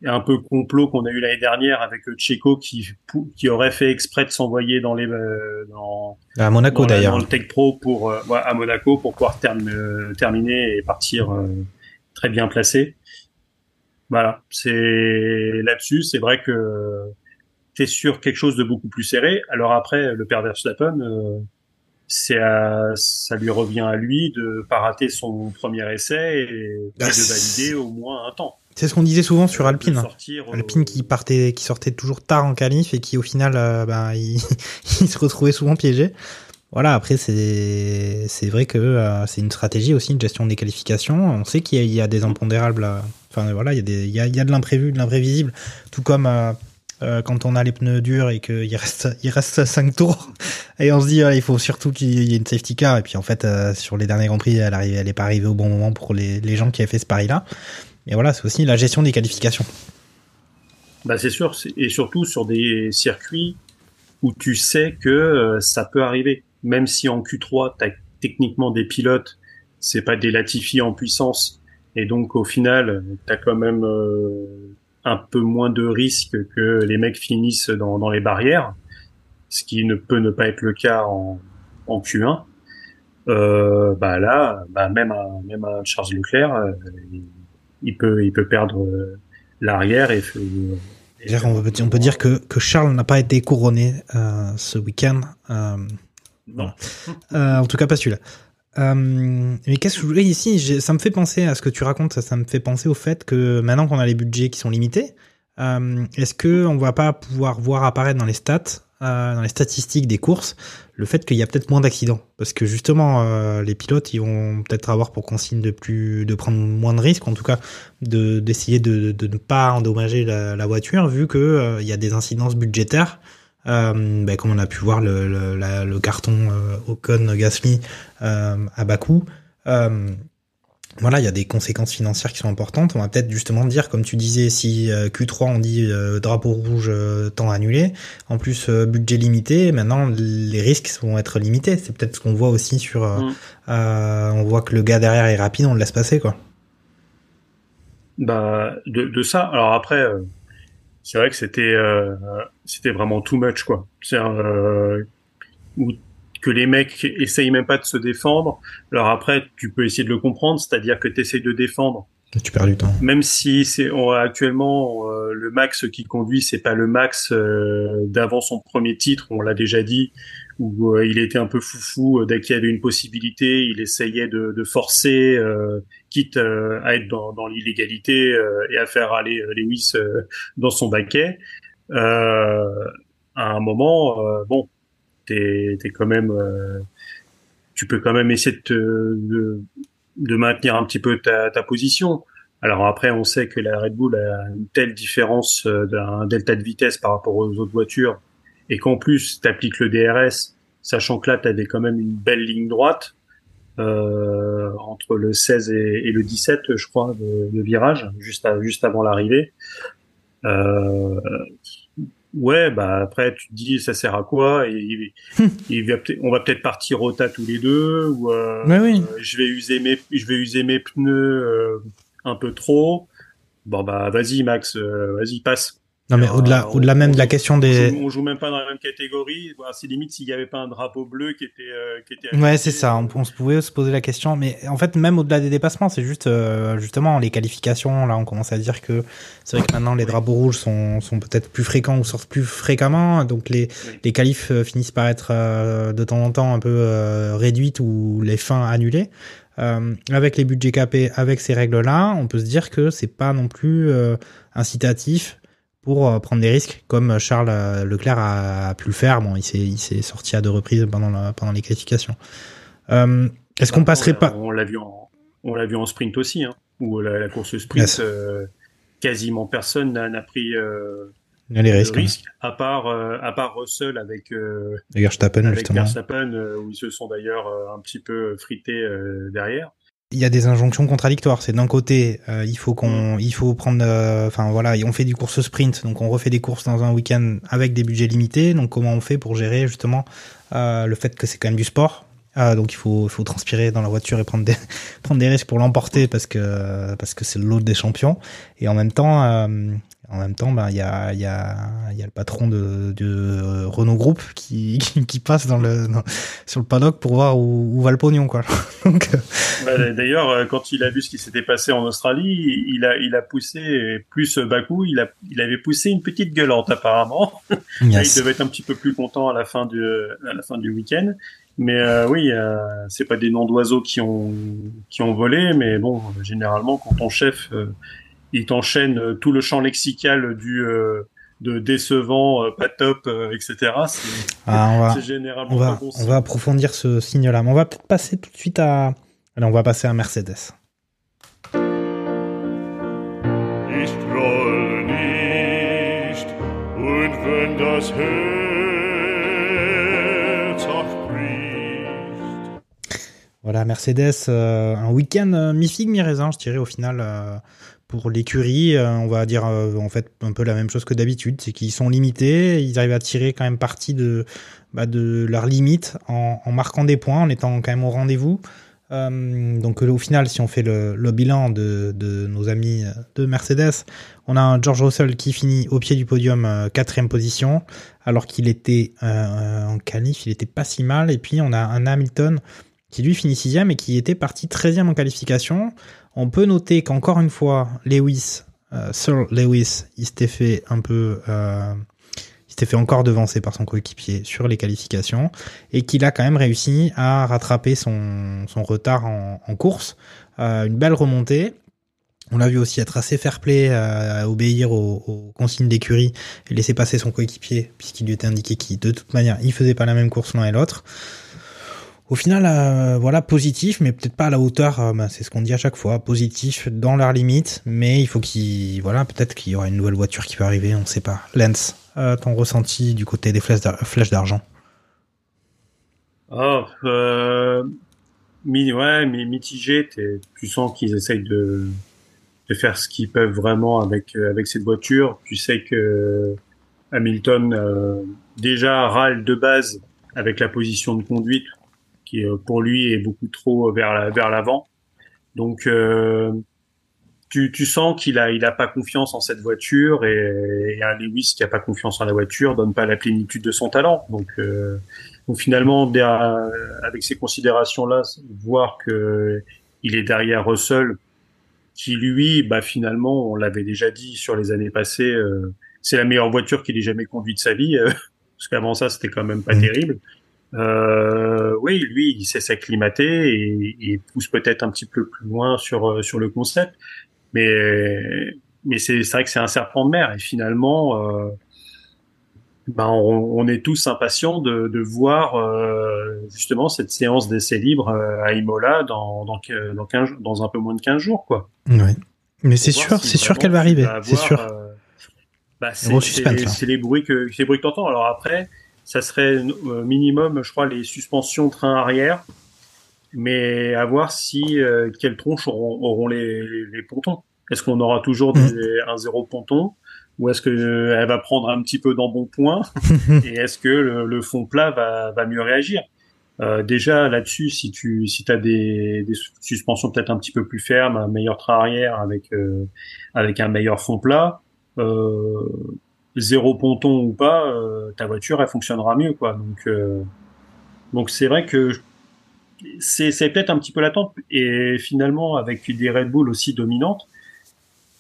un peu complot qu'on a eu l'année dernière avec Checo qui qui aurait fait exprès de s'envoyer dans les euh, dans à Monaco d'ailleurs dans le Tech Pro pour euh, à Monaco pour pouvoir term, euh, terminer et partir euh, très bien placé. Voilà, c'est là-dessus, c'est vrai que t'es sur quelque chose de beaucoup plus serré. Alors après, le père Verstappen, c'est ça lui revient à lui de pas rater son premier essai et, bah, et de valider au moins un temps. C'est ce qu'on disait souvent sur Alpine. Sortir, Alpine qui partait, qui sortait toujours tard en qualif et qui au final, euh, bah, *laughs* il, il, se retrouvait souvent piégé. Voilà, après c'est c'est vrai que euh, c'est une stratégie aussi, une gestion des qualifications. On sait qu'il y, y, a des impondérables. Euh, enfin voilà, il y a des il y a, il y a de l'imprévu, de l'imprévisible. Tout comme euh, quand on a les pneus durs et qu'il *laughs* reste il reste cinq tours et on se dit il faut surtout qu'il y ait une safety car et puis en fait sur les derniers grands prix elle arrive elle est pas arrivée au bon moment pour les les gens qui avaient fait ce pari là. Et voilà, c'est aussi la gestion des qualifications. Bah c'est sûr, et surtout sur des circuits où tu sais que euh, ça peut arriver. Même si en Q3, tu as techniquement des pilotes, c'est pas des Latifi en puissance, et donc au final, tu as quand même euh, un peu moins de risques que les mecs finissent dans, dans, les barrières, ce qui ne peut ne pas être le cas en, en Q1. Euh, bah là, bah même un, même un Charles Leclerc, euh, il, il peut, il peut perdre euh, l'arrière et, On peut, on peut dire que, que Charles n'a pas été couronné ce week-end. Non. En tout cas, pas celui-là. Euh, mais qu'est-ce que je voulais ici? Ça me fait penser à ce que tu racontes. Ça, me fait penser au fait que maintenant qu'on a les budgets qui sont limités, euh, est-ce que on va pas pouvoir voir apparaître dans les stats, euh, dans les statistiques des courses, le fait qu'il y a peut-être moins d'accidents? Parce que justement, euh, les pilotes, ils vont peut-être avoir pour consigne de plus, de prendre moins de risques, en tout cas, de d'essayer de, de ne pas endommager la, la voiture, vu que il y a des incidences budgétaires. Euh, ben, comme on a pu voir le, le, la- le carton euh, Ocon Gasly euh, à bas coût. Euh, voilà, il y a des conséquences financières qui sont importantes. On va peut-être justement dire, comme tu disais, si euh, Q3 on dit euh, drapeau rouge, euh, temps annulé, en plus euh, budget limité, maintenant les risques vont être limités. C'est peut-être ce qu'on voit aussi sur. euh, Mm. euh, on voit que le gars derrière est rapide, on le laisse passer quoi. Bah, de, de ça. Alors après, euh, c'est vrai que c'était euh, c'était vraiment too much quoi. C'est euh, où que les mecs essayent même pas de se défendre. Alors après, tu peux essayer de le comprendre, c'est-à-dire que tu essayes de défendre, Tu perds du temps. même si c'est on- actuellement euh, le Max qui conduit, c'est pas le Max euh, d'avant son premier titre, on l'a déjà dit, où euh, il était un peu foufou euh, dès qu'il y avait une possibilité, il essayait de, de forcer, euh, quitte euh, à être dans, dans l'illégalité euh, et à faire aller euh, Lewis dans son baquet. À un moment, bon, t'es es quand même, tu peux quand même essayer de, te, de, de maintenir un petit peu ta, ta position. Alors après, on sait que la Red Bull a une telle différence d'un delta de vitesse par rapport aux autres voitures, et qu'en plus, tu appliques le DRS, sachant que là, tu avais quand même une belle ligne droite euh, entre le 16 et, et le 17, je crois, de, de virage, juste, à- juste avant l'arrivée. Euh, ouais, bah après, tu te dis, ça sert à quoi? Et, va peut-être- On va peut-être partir au tas tous les deux, ou euh, oui. euh, je vais user mes, je vais user mes pneus euh, un peu trop. Bon bah vas-y Max, euh, vas-y passe. Non mais Euh, au-delà, on- au-delà même de la question On des. on joue même pas dans la même catégorie. Voilà, c'est limite s'il y avait pas un drapeau bleu qui était euh, qui était. Ouais, c'est ça. On, on se pouvait se poser la question, mais en fait, même au-delà des dépassements, c'est juste euh, justement les qualifications. Là, on commence à dire que c'est vrai que maintenant les drapeaux rouges sont, sont peut-être plus fréquents ou sortent plus fréquemment, donc les Oui. les qualifs euh, finissent par être euh, de temps en temps un peu euh, réduites ou les fins annulées. Euh, avec les budgets capés, avec ces règles-là, on peut se dire que c'est pas non plus euh, incitatif pour euh, prendre des risques, comme Charles euh, Leclerc a, pu le faire. Bon, il s'est sorti à deux reprises pendant la, pendant les qualifications. Euh, Est-ce qu'on Bah, passerait pas On l'a vu en on l'a vu en sprint aussi, hein, où la, la course sprint, Yes. euh, quasiment personne n'a pris euh, les de risques hein. risque, à part euh, à part Russell avec euh, t'appelle avec justement. Verstappen euh, où ils se sont d'ailleurs euh, un petit peu frités euh, derrière. Il y a des injonctions contradictoires. C'est d'un côté, euh, il faut qu'on, il faut prendre, euh, enfin voilà, on fait du course sprint, donc on refait des courses dans un week-end avec des budgets limités. Donc comment on fait pour gérer justement euh, le fait que c'est quand même du sport? Euh, donc il faut, il faut transpirer dans la voiture et prendre des, *laughs* prendre des risques pour l'emporter parce que parce que c'est lot des champions. Et en même temps, euh, en même temps, ben il y a, il y a, il y a le patron de, de Renault Group qui, qui, *laughs* qui passe dans le dans- sur le paddock pour voir où, où va le pognon quoi. *laughs* donc euh, Bah, D'ailleurs, euh, quand il a vu ce qui s'était passé en Australie, il a, il a poussé plus Bakou, il a, il avait poussé une petite gueulante apparemment. *laughs* yes. Il devait être un petit peu plus content à la fin du, à la fin du week-end. Mais euh, oui, euh, c'est pas des noms d'oiseaux qui ont, qui ont volé, mais bon, généralement, quand ton chef, euh, il t'enchaîne euh, tout le champ lexical du euh, de décevant, euh, pas top, euh, etc. C'est Ah, on va, c'est généralement on va, pas bon on va approfondir ce signe-là. Mais on va peut-être passer tout de suite à. Allez, on va passer à Mercedes. Ich groll nicht, und wenn das Herz auch bricht, Voilà, Mercedes, euh, un week-end euh, mi-figue, mi-raisin, je dirais, au final, euh, pour l'écurie. euh, on va dire, euh, en fait, un peu la même chose que d'habitude. C'est qu'ils sont limités. Ils arrivent à tirer quand même partie de, bah, de leurs limites en, marquant des points, en étant quand même au rendez-vous. Euh, donc, au final, si on fait le, bilan de, nos amis de Mercedes, on a un George Russell qui finit au pied du podium, quatrième position, alors qu'il était en qualif, il était pas si mal. Et puis, on a un Hamilton qui lui finit sixième et qui était parti 13e en qualification. On peut noter qu'encore une fois, Lewis, euh, Sir Lewis, il s'était fait un peu, euh, encore devancer par son coéquipier sur les qualifications et qu'il a quand même réussi à rattraper son, retard en, course. Euh, une belle remontée. On l'a vu aussi être assez fair-play, à obéir aux, aux consignes d'écurie et laisser passer son coéquipier puisqu'il lui était indiqué qu'il, de toute manière, il faisait pas la même course l'un et l'autre. Au final, euh, voilà, positif, mais peut-être pas à la hauteur. euh, bah, c'est ce qu'on dit à chaque fois, positif dans leurs limites, mais il faut qu'il, voilà, peut-être qu'il y aura une nouvelle voiture qui peut arriver, on sait pas. Lens, euh, ton ressenti du côté des flèches d'ar- flèches d'argent? Oh, mi- ouais, mais mitigé. Tu sens qu'ils essayent de, faire ce qu'ils peuvent vraiment avec cette voiture. Tu sais que Hamilton déjà râle de base avec la position de conduite qui euh, pour lui est beaucoup trop vers la, vers l'avant. Donc euh, tu, tu sens qu'il a il a pas confiance en cette voiture et, et un Lewis qui a pas confiance en la voiture donne pas la plénitude de son talent. Donc euh, donc finalement, avec ces considérations-là, voir que il est derrière Russell, qui lui, bah finalement, on l'avait déjà dit sur les années passées, euh, c'est la meilleure voiture qu'il ait jamais conduite de sa vie, euh, *laughs* parce qu'avant ça, c'était quand même pas Mhm. terrible. Euh, oui, lui, il sait s'acclimater et, et pousse peut-être un petit peu plus loin sur euh, sur le concept, mais mais c'est vrai que c'est un serpent de mer et finalement. Euh, ben, on, on est tous impatients de, de voir euh, justement cette séance d'essai libre euh, à Imola dans, dans, dans, 15 dans un peu moins de 15 jours. Quoi. Oui. Mais c'est sûr, si c'est sûr qu'elle va arriver, c'est sûr. bah, c'est Gros c'est- les bruits que c'est les bruits que t'entends. Alors après, ça serait euh, minimum, je crois, les suspensions train arrière, mais à voir si euh, quelles tronches auront, auront les, les pontons. Est-ce qu'on aura toujours Mm. des, un zéro ponton? Ou est-ce que euh, elle va prendre un petit peu d'embonpoint? *laughs* Et est-ce que le, le fond plat va, va mieux réagir? Euh, Déjà là-dessus, si tu si as des, des suspensions peut-être un petit peu plus fermes, un meilleur train arrière avec euh, avec un meilleur fond plat, euh, zéro ponton ou pas, euh, ta voiture elle fonctionnera mieux quoi. Donc euh, donc c'est vrai que c'est c'est peut-être un petit peu l'attente et finalement avec des Red Bull aussi dominantes,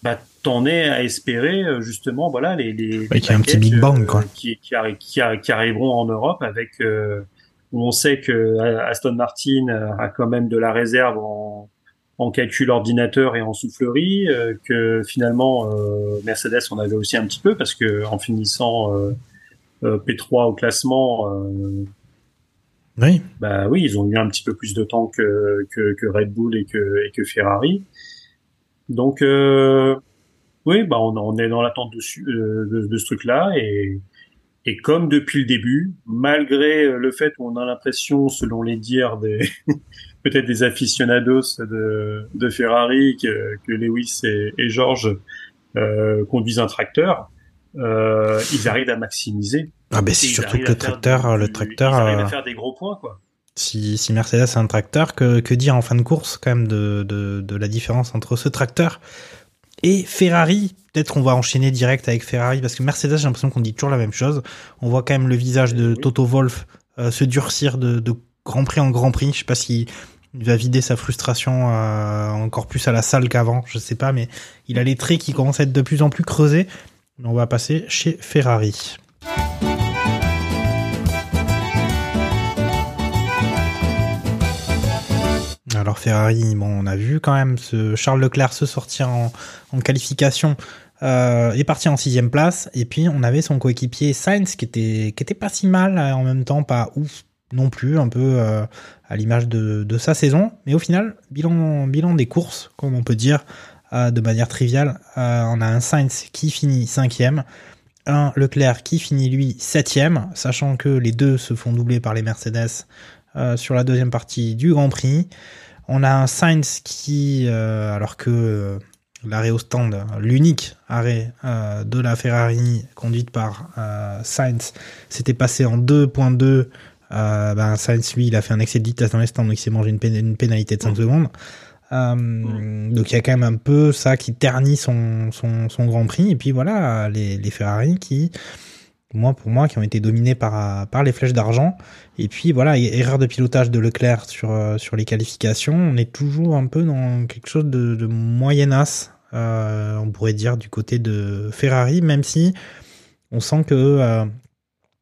bah t'en es à espérer euh, justement voilà les les, Ouais, les qu'il y ait un petit Big Bang, euh, quoi. qui qui, arri- qui, arri- qui arriveront en Europe avec où on sait que Aston Martin a quand même de la réserve en en calcul ordinateur et en soufflerie, euh, que finalement euh, Mercedes on avait aussi un petit peu parce que en finissant euh, euh, P3 au classement, euh, Oui. bah oui, ils ont eu un petit peu plus de temps que, que, que Red Bull et que, et que Ferrari. Donc, euh, oui, bah on, on est dans l'attente de, de, de ce truc-là. Et, et comme depuis le début, malgré le fait où on a l'impression, selon les dires des peut-être des aficionados de, de Ferrari, que, que Lewis et, et George euh, conduisent un tracteur, euh, ils arrivent à maximiser. Ah ben c'est surtout que le tracteur, du- le tracteur, ils arrivent euh, à faire des gros points, quoi. si, si Mercedes a un tracteur, que, que dire en fin de course quand même de, de, de la différence entre ce tracteur et Ferrari? Peut-être qu'on va enchaîner direct avec Ferrari parce que Mercedes, j'ai l'impression qu'on dit toujours la même chose. On voit quand même le visage de Oui. Toto Wolff euh, se durcir de, de Grand Prix en Grand Prix. Je sais pas si va vider sa frustration euh, encore plus à la salle qu'avant, je sais pas, mais il a les traits qui commencent à être de plus en plus creusés. On va passer chez Ferrari. Alors Ferrari, on a vu quand même ce Charles Leclerc se sortir en, qualification euh, est parti en sixième place et puis on avait son coéquipier Sainz qui était qui était pas si mal euh, en même temps pas ouf non plus un peu euh, à l'image de, sa saison mais au final bilan des courses comme on peut dire euh, de manière triviale euh, on a un Sainz qui finit cinquième un Leclerc qui finit lui septième sachant que les deux se font doubler par les Mercedes sur la deuxième partie du Grand Prix on a un Sainz qui alors que l'arrêt au stand, l'unique arrêt de la Ferrari conduite par Sainz, s'était passé en 2.2. Euh, ben Sainz, lui, il a fait un excès de vitesse dans les stands, donc il s'est mangé une, pén une, pénalité de 5 secondes. Euh, mmh. Donc il y a quand même un peu ça qui ternit son, son, son Grand Prix. Et puis voilà, les, les Ferrari qui moi pour moi qui ont été dominés par par les flèches d'argent et puis voilà erreur de pilotage de Leclerc sur sur les qualifications on est toujours un peu dans quelque chose de, de moyennasse euh, on pourrait dire du côté de Ferrari même si on sent que euh,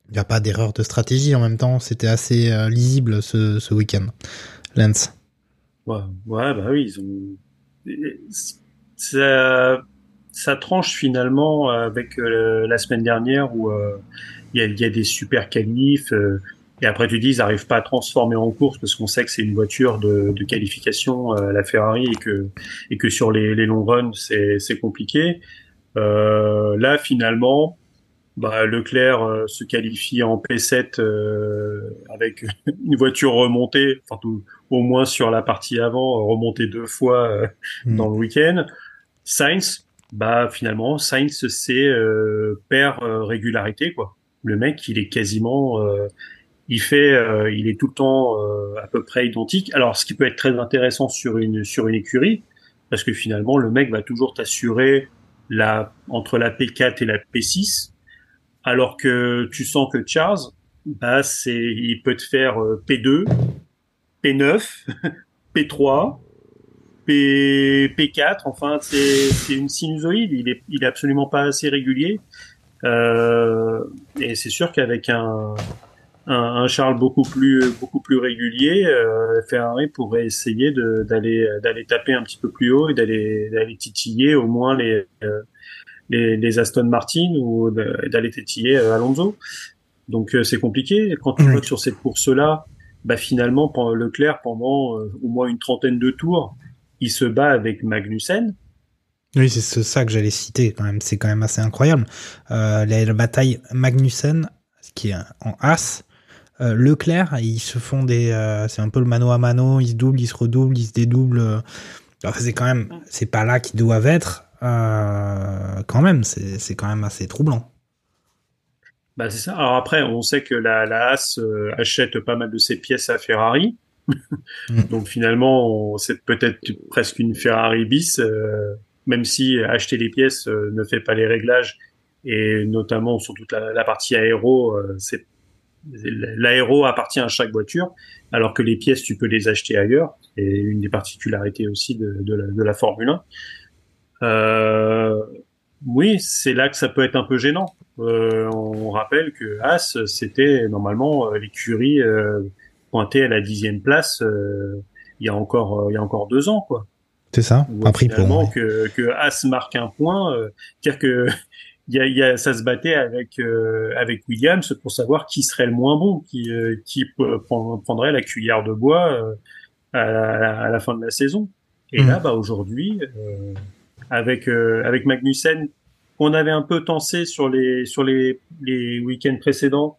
il n'y a pas d'erreur de stratégie. En même temps c'était assez euh, lisible ce, ce week-end. Lance. Ouais, bah oui ils ont ça ça tranche finalement avec euh, la semaine dernière où euh, il y, a, y, a, des super qualifs euh, et après tu dis ils n'arrivent pas à transformer en course parce qu'on sait que c'est une voiture de, de qualification la Ferrari et que et que sur les, les longs runs c'est compliqué. là finalement bah, Leclerc se qualifie en P7 avec *laughs* une voiture remontée, enfin tout, au moins sur la partie avant, remontée deux fois mmh. dans le week-end. Sainz, bah finalement Sainz c'est euh, perd euh, régularité quoi. Le mec il est quasiment euh, il fait euh, il est tout le temps euh, à peu près identique. Alors ce qui peut être très intéressant sur une sur une écurie parce que finalement le mec va toujours t'assurer la entre la P4 et la P6 alors que tu sens que Charles bah c'est il peut te faire P2 P9 P3 P, P4, *laughs* enfin c'est une sinusoïde, il est, il est absolument pas assez régulier. Euh, et c'est sûr qu'avec un, un, Charles beaucoup plus beaucoup plus régulier, euh, Ferrari pourrait essayer d'aller d'aller taper un petit peu plus haut et d'aller d'aller titiller au moins les, euh, les, les Aston Martin ou d'aller titiller euh, Alonso. Donc euh, c'est compliqué. Quand tu vois sur cette course là, bah finalement Leclerc pendant au moins une trentaine de tours il se bat avec Magnussen. Oui, c'est ça que j'allais citer quand même. C'est quand même assez incroyable. Euh, la, la, bataille Magnussen, qui est en as, euh, Leclerc, ils se font des. Euh, c'est un peu le mano à mano. Ils se doublent, ils se redoublent, ils se dédoublent. Enfin, c'est quand même. C'est pas là qu'ils doivent être. Euh, quand même, c'est quand même assez troublant. Bah c'est ça. Alors après, on sait que la, la As euh, achète pas mal de ses pièces à Ferrari. *laughs* Mm. Donc finalement, c'est peut-être presque une Ferrari bis, euh, même si acheter les pièces euh, ne fait pas les réglages et notamment sur toute la, la partie aéro, c'est l'aéro appartient à chaque voiture, alors que les pièces tu peux les acheter ailleurs. Et une des particularités aussi de, de, la, de la, Formule 1. Oui, c'est là que ça peut être un peu gênant. on rappelle que As, c'était normalement l'écurie pointé à la dixième place euh, il y a encore euh, il y a encore deux ans quoi. C'est ça, un prix pour moi. que que As marque un point, euh, dire que *laughs* il y a, y a, ça se battait avec euh, avec Williams pour savoir qui serait le moins bon, qui euh, qui prendrait la cuillère de bois à la, à, la, fin de la saison. Et mmh. là, bah aujourd'hui, avec avec Magnussen, on avait un peu tensé sur les sur les les week-ends précédents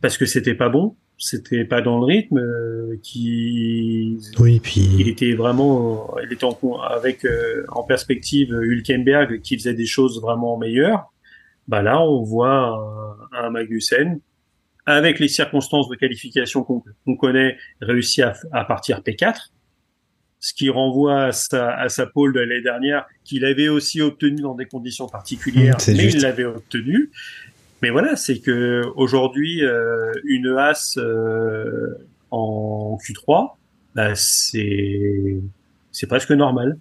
parce que c'était pas bon c'était pas dans le rythme euh, qui oui puis il était vraiment il était en, avec euh, en perspective Hülkenberg qui faisait des choses vraiment meilleures. Bah là on voit un, un Magnussen avec les circonstances de qualification qu'on connaît réussi à, à, partir P4 ce qui renvoie à sa, à sa pole de l'année dernière qu'il avait aussi obtenu dans des conditions particulières mais juste. il l'avait obtenu mais voilà, c'est que aujourd'hui, euh, une as euh, en Q3, bah, c'est c'est presque normal.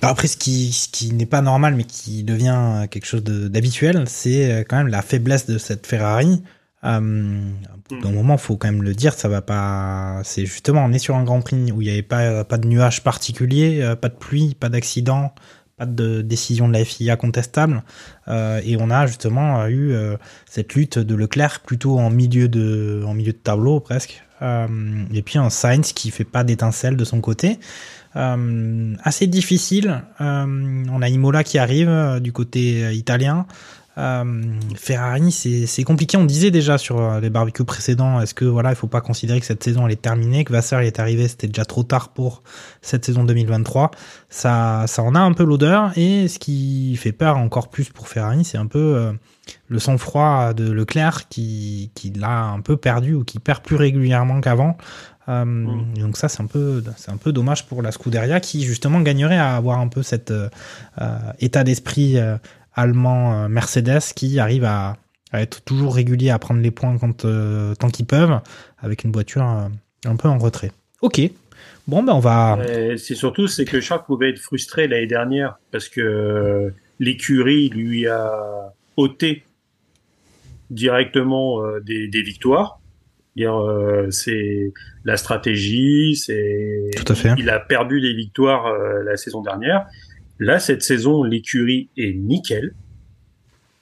après, ce qui, ce qui n'est pas normal, mais qui devient quelque chose d'habituel, c'est euh, quand même la faiblesse de cette Ferrari. Euh, mm. Dans moment, faut quand même le dire, ça va pas. C'est justement, on est sur un Grand Prix où il n'y avait pas pas de nuages particuliers, euh, pas de pluie, pas d'accident, pas de décision de la FIA contestable. Euh, et on a justement euh, eu euh, cette lutte de Leclerc plutôt en milieu de, en milieu de tableau presque. Euh, et puis un Sainz qui fait pas d'étincelle de son côté. Euh, assez difficile. on a Imola qui arrive du côté italien. Euh, Ferrari, c'est compliqué. On disait déjà sur euh, les barbecues précédents, est-ce que voilà, il faut pas considérer que cette saison elle est terminée, que Vassar est arrivé, c'était déjà trop tard pour cette saison 2023. Ça, ça en a un peu l'odeur et ce qui fait peur encore plus pour Ferrari, c'est un peu euh, le sang-froid de Leclerc qui, qui l'a un peu perdu ou qui perd plus régulièrement qu'avant. Euh, mmh. Donc ça c'est un peu c'est un peu dommage pour la Scuderia qui justement gagnerait à avoir un peu cet euh, état d'esprit allemand euh, Mercedes qui arrive à, à, être toujours régulier, à prendre les points quand, euh, tant qu'ils peuvent, avec une voiture euh, un peu en retrait. Ok. Bon, ben on va. C'est surtout c'est que Charles pouvait être frustré l'année dernière parce que l'écurie lui a ôté directement des, des victoires. Euh, c'est la stratégie, c'est. Tout à fait. Il a perdu des victoires euh, la saison dernière. Là, cette saison, l'écurie est nickel.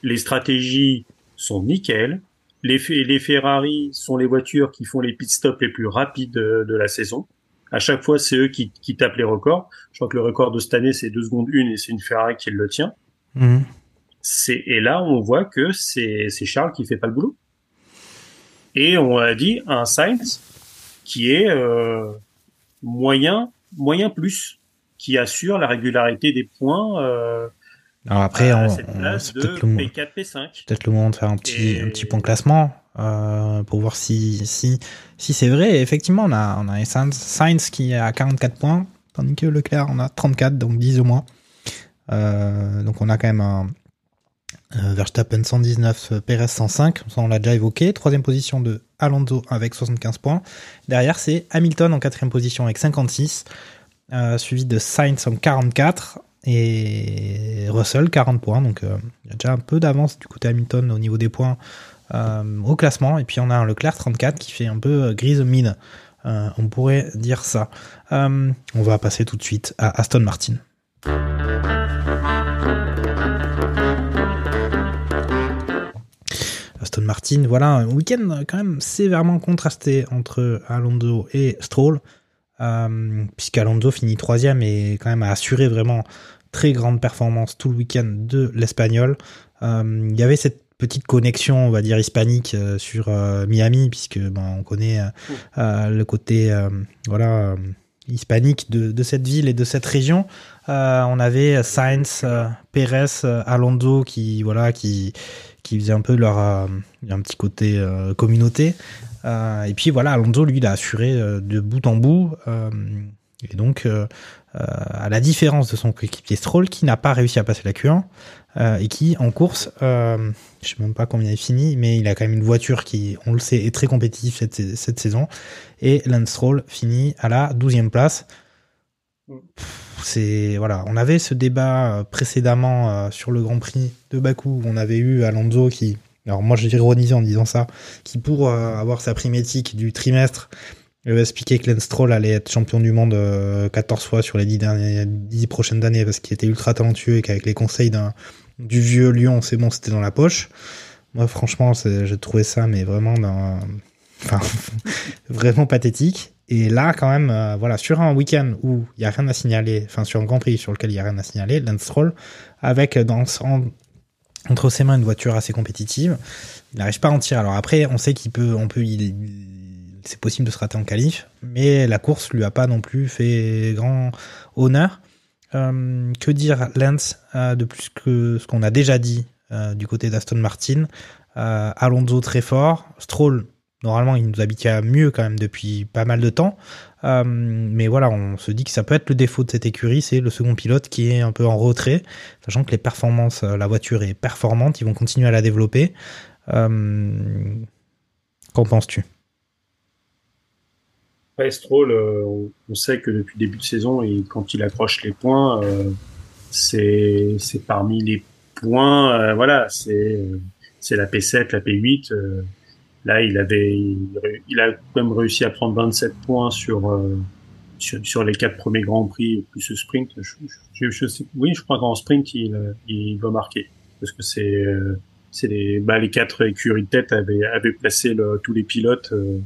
Les stratégies sont nickel. Les, les Ferrari sont les voitures qui font les pit stops les plus rapides de, de la saison. À chaque fois, c'est eux qui, qui, tapent les records. Je crois que le record de cette année, c'est 2 secondes 1 et c'est une Ferrari qui le tient. Mmh. C'est, et là, on voit que c'est, c'est Charles qui fait pas le boulot. Et on a dit un Sainz qui est euh, moyen, moyen plus, qui assure la régularité des points. Euh, Alors après, on, on- de peut-être le, mo- P4, P5. peut-être le moment de faire un petit, Et- un petit point classement euh, pour voir si, si, si c'est vrai. Et effectivement, on a, on a Sainz, qui est à 44 points, tandis que Leclerc en a 34, donc 10 au moins. Euh, donc on a quand même un euh, Verstappen 119, Perez 105, ça on l'a déjà évoqué. Troisième position de Alonso avec 75 points. Derrière c'est Hamilton en quatrième position avec 56, euh, suivi de Sainz en 44 et Russell 40 points. Donc euh, il y a déjà un peu d'avance du côté Hamilton au niveau des points euh, au classement. Et puis on a un Leclerc 34 qui fait un peu euh, grise mine. Euh, on pourrait dire ça. Euh, on va passer tout de suite à Aston Martin. Aston Martin, voilà un week-end quand même sévèrement contrasté entre Alonso et Stroll, euh, puisqu'Alonso finit troisième et quand même a assuré vraiment très grande performance tout le week-end de l'Espagnol. Euh, il y avait cette petite connexion, on va dire hispanique euh, sur Miami, puisque ben, on connaît le côté voilà hispanique de, de cette ville et de cette région. On avait Sainz, euh, Alonso qui voilà qui qui faisait un peu leur un petit côté communauté. Euh, et puis voilà, Alonso lui il a assuré euh, de bout en bout. euh, et donc à la différence de son coéquipier Stroll qui n'a pas réussi à passer la Q1 euh, et qui en course, euh, je sais même pas combien il finit, mais il a quand même une voiture qui, on le sait, est très compétitive cette, saison. Et Lance Stroll finit à la 12e place. C'est voilà, on avait ce débat précédemment sur le Grand Prix de Bakou où on avait eu Alonso qui, alors moi j'ai ironisé en disant ça, qui pour euh, avoir sa prime éthique du trimestre avait expliqué que Lance Stroll allait être champion du monde euh, 14 fois sur les 10, dernières, 10 prochaines années parce qu'il était ultra talentueux et qu'avec les conseils du vieux lion, c'est bon, c'était dans la poche. Moi, franchement, j'ai trouvé ça, mais vraiment, *laughs* vraiment pathétique. Et là, quand même, euh, voilà, sur un week-end où il y a rien à signaler, enfin, sur un Grand Prix sur lequel il y a rien à signaler, Lance Stroll, avec euh, dans, en- entre ses mains une voiture assez compétitive, il n'arrive pas à en tirer. Alors après, on sait qu'il peut, on peut, c'est possible de se rater en qualif, mais la course lui a pas non plus fait grand honneur. Euh, que dire Lance euh, de plus que ce qu'on a déjà dit euh, du côté d'Aston Martin? Alonso très fort, Stroll normalement il nous habite à mieux quand même depuis pas mal de temps, Euh, mais voilà on se dit que ça peut être le défaut de cette écurie, c'est le second pilote qui est un peu en retrait, sachant que les performances, euh, la voiture est performante, ils vont continuer à la développer. Euh, Qu'en penses-tu? Ouais, Stroll, on, sait que depuis le début de saison, et quand il accroche les points, c'est parmi les points, voilà, c'est la P7, la P8. Là, il avait, il, a quand même réussi à prendre 27 points sur euh, sur, sur les quatre premiers grands prix plus ce sprint. Je, je, je sais, oui, je crois qu'en sprint, il il va marquer parce que c'est euh, c'est les bah, les quatre écuries de tête avaient avaient placé le, tous les pilotes. euh,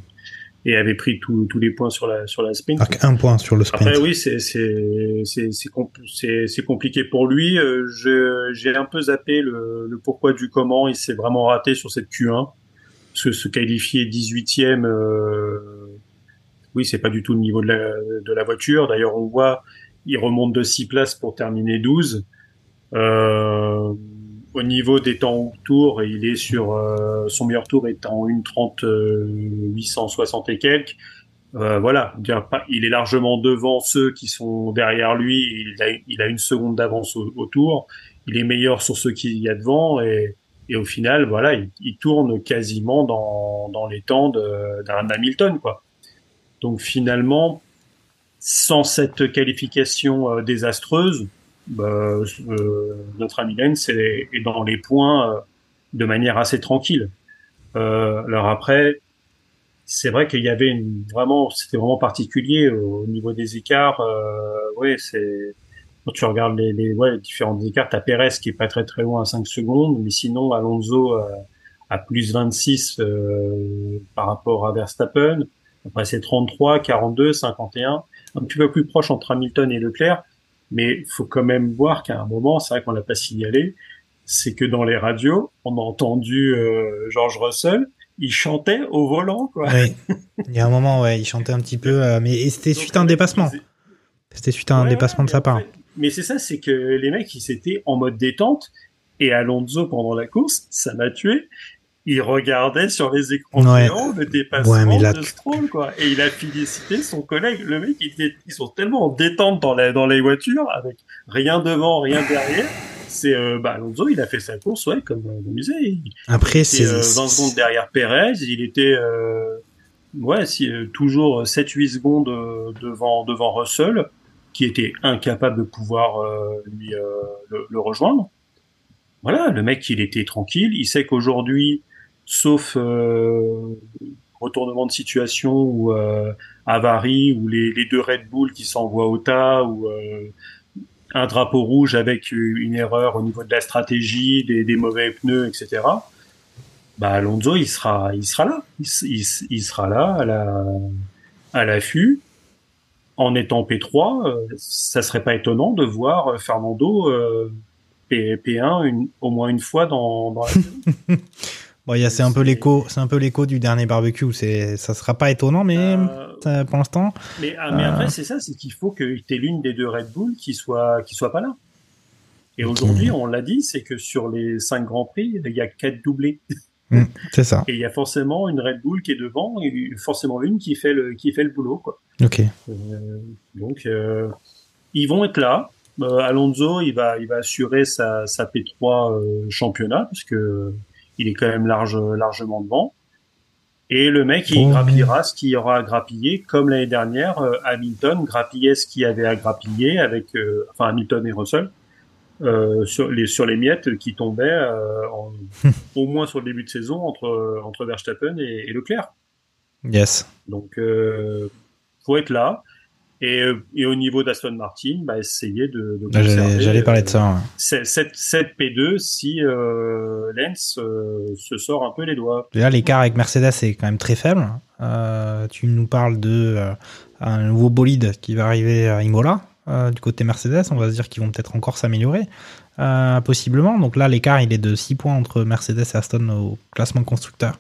et avait pris tous tous les points sur la sur la sprint. Marque un point sur le sprint. Après oui, c'est c'est c'est c'est compl- c'est c'est compliqué pour lui. Euh, je j'ai un peu zappé le, le pourquoi du comment. Il s'est vraiment raté sur cette Q1 se qualifier 18e, euh, oui, c'est pas du tout le niveau de la voiture. D'ailleurs, on voit, il remonte de 6 places pour terminer 12. Euh, au niveau des temps au tour, il est sur euh, son meilleur tour est en 1.30 euh, 860 et quelques. Euh, voilà, il est largement devant ceux qui sont derrière lui. Il a, une seconde d'avance au, au tour. il est meilleur sur ce qu'il y a devant et, et au final, voilà, il, tourne quasiment dans, dans les temps d'un Hamilton, quoi. Donc finalement, sans cette qualification euh, désastreuse, bah, euh, notre ami Lens est, dans les points euh, de manière assez tranquille. Euh, alors après, c'est vrai qu'il y avait une, vraiment, c'était vraiment particulier au, niveau des écarts. Ouais, c'est quand tu regardes les, les, ouais, les différents écarts, t'as Perez qui est pas très très loin à 5 secondes, mais sinon Alonso euh, à plus 26 euh, par rapport à Verstappen. Après c'est 33, 42, 51, un petit peu plus proche entre Hamilton et Leclerc, mais faut quand même voir qu'à un moment, c'est vrai qu'on l'a pas signalé, c'est que dans les radios, on a entendu euh, George Russell, il chantait au volant, quoi. Oui. Il y a un moment, ouais, il chantait un petit peu, euh, mais et c'était suite à un dépassement. C'était suite à un Ouais, dépassement de sa part. fait- mais c'est ça, c'est que les mecs, ils étaient en mode détente et Alonso pendant la course, ça m'a tué. Il regardait sur les écrans Ouais. géants le dépassement Ouais, mais là, de Stroll, quoi. Et il a félicité son collègue. Le mec, il était- ils sont tellement en détente dans, la, dans les voitures, avec rien devant, rien derrière. C'est euh, bah, Alonso, il a fait sa course, ouais, comme euh, le musée. Il, Après, c'est euh, 20 secondes derrière Perez. Il était euh, ouais, si, euh, toujours 7-8 secondes devant devant Russell, qui était incapable de pouvoir euh, lui euh, le, le rejoindre. Voilà, le mec, il était tranquille. Il sait qu'aujourd'hui, sauf euh, retournement de situation ou euh, avarie ou les, les deux Red Bull qui s'envoient au tas ou euh, un drapeau rouge avec une erreur au niveau de la stratégie, des, des mauvais pneus, etc. Bah Alonso, il sera, il sera là, il, il il sera là à la, à l'affût. En étant P3, euh, ça serait pas étonnant de voir euh, Fernando euh, P, P1 une, au moins une fois dans, dans la *laughs* bon, il y a c'est un peu l'écho, c'est un peu l'écho du dernier barbecue. C'est, ça sera pas étonnant, mais Euh, ça, pour l'instant, mais ah, mais Euh. après, c'est ça, c'est qu'il faut que tu aies l'une des deux Red Bull qui soit, qui soit pas là. Et aujourd'hui, on l'a dit, c'est que sur les cinq grands prix, il y a quatre doublés. *laughs* hmm, *laughs* c'est ça. Et il y a forcément une Red Bull qui est devant et forcément une qui fait le, qui fait le boulot, quoi. Ok. Euh, donc, euh, ils vont être là. Euh, Alonso, il va, il va assurer sa, sa P3 euh, championnat parce que il est quand même large, largement devant. Et le mec, il Oh. grappillera ce qu'il y aura à grappiller, comme l'année dernière, Hamilton grappillait ce qu'il y avait à grappiller avec, enfin Hamilton et Russell, euh, sur les sur les miettes qui tombaient euh, en- *laughs* au moins sur le début de saison entre entre Verstappen et, et Leclerc. Yes. Donc, euh, faut être là. Et, euh, et au niveau d'Aston Martin, bah, essayer de, de Là, J'allais, parler euh, de ça. ouais. cette, cette- cette P2 si euh, Lens euh, se sort un peu les doigts. Déjà, l'écart avec Mercedes est quand même très faible. Euh, tu nous parles de euh, un nouveau bolide qui va arriver à Imola euh, du côté Mercedes. On va se dire qu'ils vont peut-être encore s'améliorer, euh, possiblement. Donc là, l'écart il est de 6 points entre Mercedes et Aston au classement constructeur,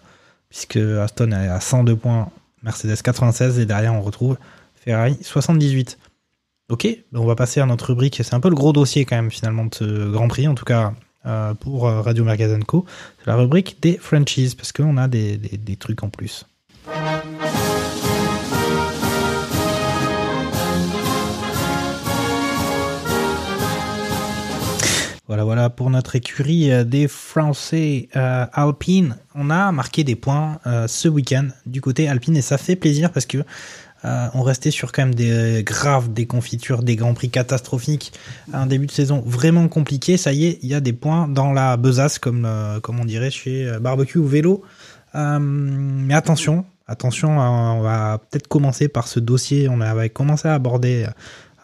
puisque Aston est à 102 points, Mercedes 96 et derrière on retrouve Ferrari 78. Ok, on va passer à notre rubrique. C'est un peu le gros dossier quand même finalement de ce Grand Prix, en tout cas euh, pour Radio Magazine Co. C'est la rubrique des franchises parce qu'on a des trucs en plus. Voilà, voilà pour notre écurie euh, des Français euh, Alpine. On a marqué des points euh, ce week-end du côté Alpine et ça fait plaisir parce que on restait sur quand même des graves déconfitures, des grands prix catastrophiques, un début de saison vraiment compliqué. Ça y est, il y a des points dans la besace comme on dirait chez Barbecue ou Vélo. Mais attention, attention, euh, on va peut-être commencer par ce dossier. On avait commencé à aborder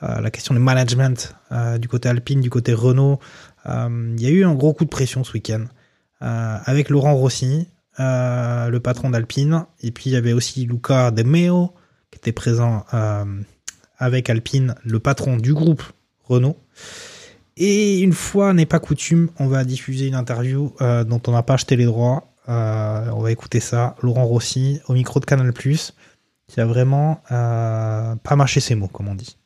la question du management du côté Alpine, du côté Renault. Euh, Il y a eu un gros coup de pression ce week-end euh, avec Laurent Rossi, euh, le patron d'Alpine, et puis il y avait aussi Luca De Meo qui était présent euh, avec Alpine, le patron du groupe Renault. Et une fois n'est pas coutume, on va diffuser une interview euh, dont on n'a pas acheté les droits. Euh, on va écouter ça. Laurent Rossi au micro de Canal+, qui a vraiment euh, pas mâché ses mots, comme on dit.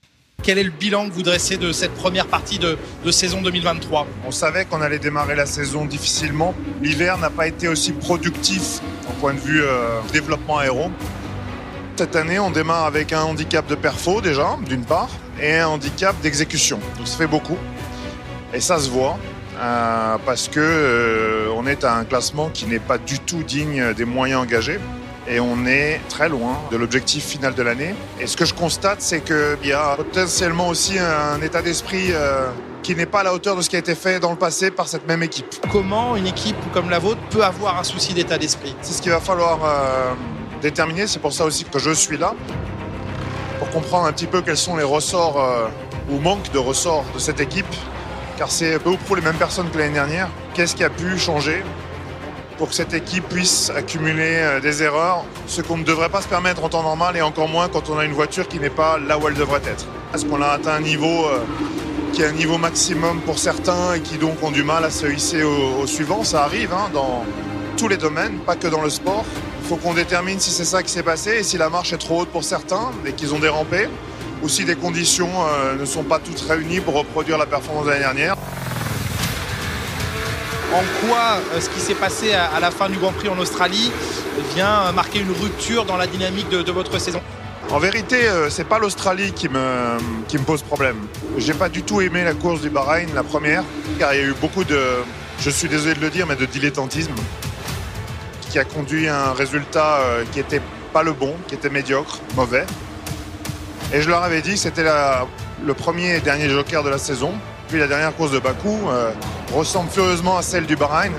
Quel est le bilan que vous dressez de cette première partie de, saison 2023 On savait qu'on allait démarrer la saison difficilement. L'hiver n'a pas été aussi productif au point de vue euh, développement aéro. Cette année, on démarre avec un handicap de perfo déjà, d'une part, et un handicap d'exécution. Donc ça fait beaucoup. Et ça se voit. euh, parce que euh, on est à un classement qui n'est pas du tout digne des moyens engagés et on est très loin de l'objectif final de l'année. Et ce que je constate, c'est qu'il y a potentiellement aussi un état d'esprit euh, qui n'est pas à la hauteur de ce qui a été fait dans le passé par cette même équipe. Comment une équipe comme la vôtre peut avoir un souci d'état d'esprit? C'est ce qu'il va falloir euh, déterminer. C'est pour ça aussi que je suis là, pour comprendre un petit peu quels sont les ressorts euh, ou manques de ressorts de cette équipe, car c'est peu ou prou les mêmes personnes que l'année dernière. Qu'est-ce qui a pu changer? Pour que cette équipe puisse accumuler euh, des erreurs, ce qu'on ne devrait pas se permettre en temps normal et encore moins quand on a une voiture qui n'est pas là où elle devrait être. Est-ce qu'on a atteint un niveau euh, qui est un niveau maximum pour certains et qui donc ont du mal à se hisser au, suivant Ça arrive hein, dans tous les domaines, pas que dans le sport. Il faut qu'on détermine si c'est ça qui s'est passé et si la marche est trop haute pour certains et qu'ils ont dérempé ou si les conditions euh, ne sont pas toutes réunies pour reproduire la performance de l'année dernière. En quoi euh, ce qui s'est passé à, la fin du Grand Prix en Australie vient euh, marquer une rupture dans la dynamique de, votre saison? En vérité, euh, c'est pas l'Australie qui me, pose problème. J'ai pas du tout aimé la course du Bahreïn, la première, car il y a eu beaucoup de, je suis désolé de le dire, mais de dilettantisme, qui a conduit à un résultat qui était pas le bon, qui était médiocre, mauvais. Et je leur avais dit que c'était le premier et dernier joker de la saison. Puis la dernière course de Bakou euh, ressemble furieusement à celle du Bahreïn.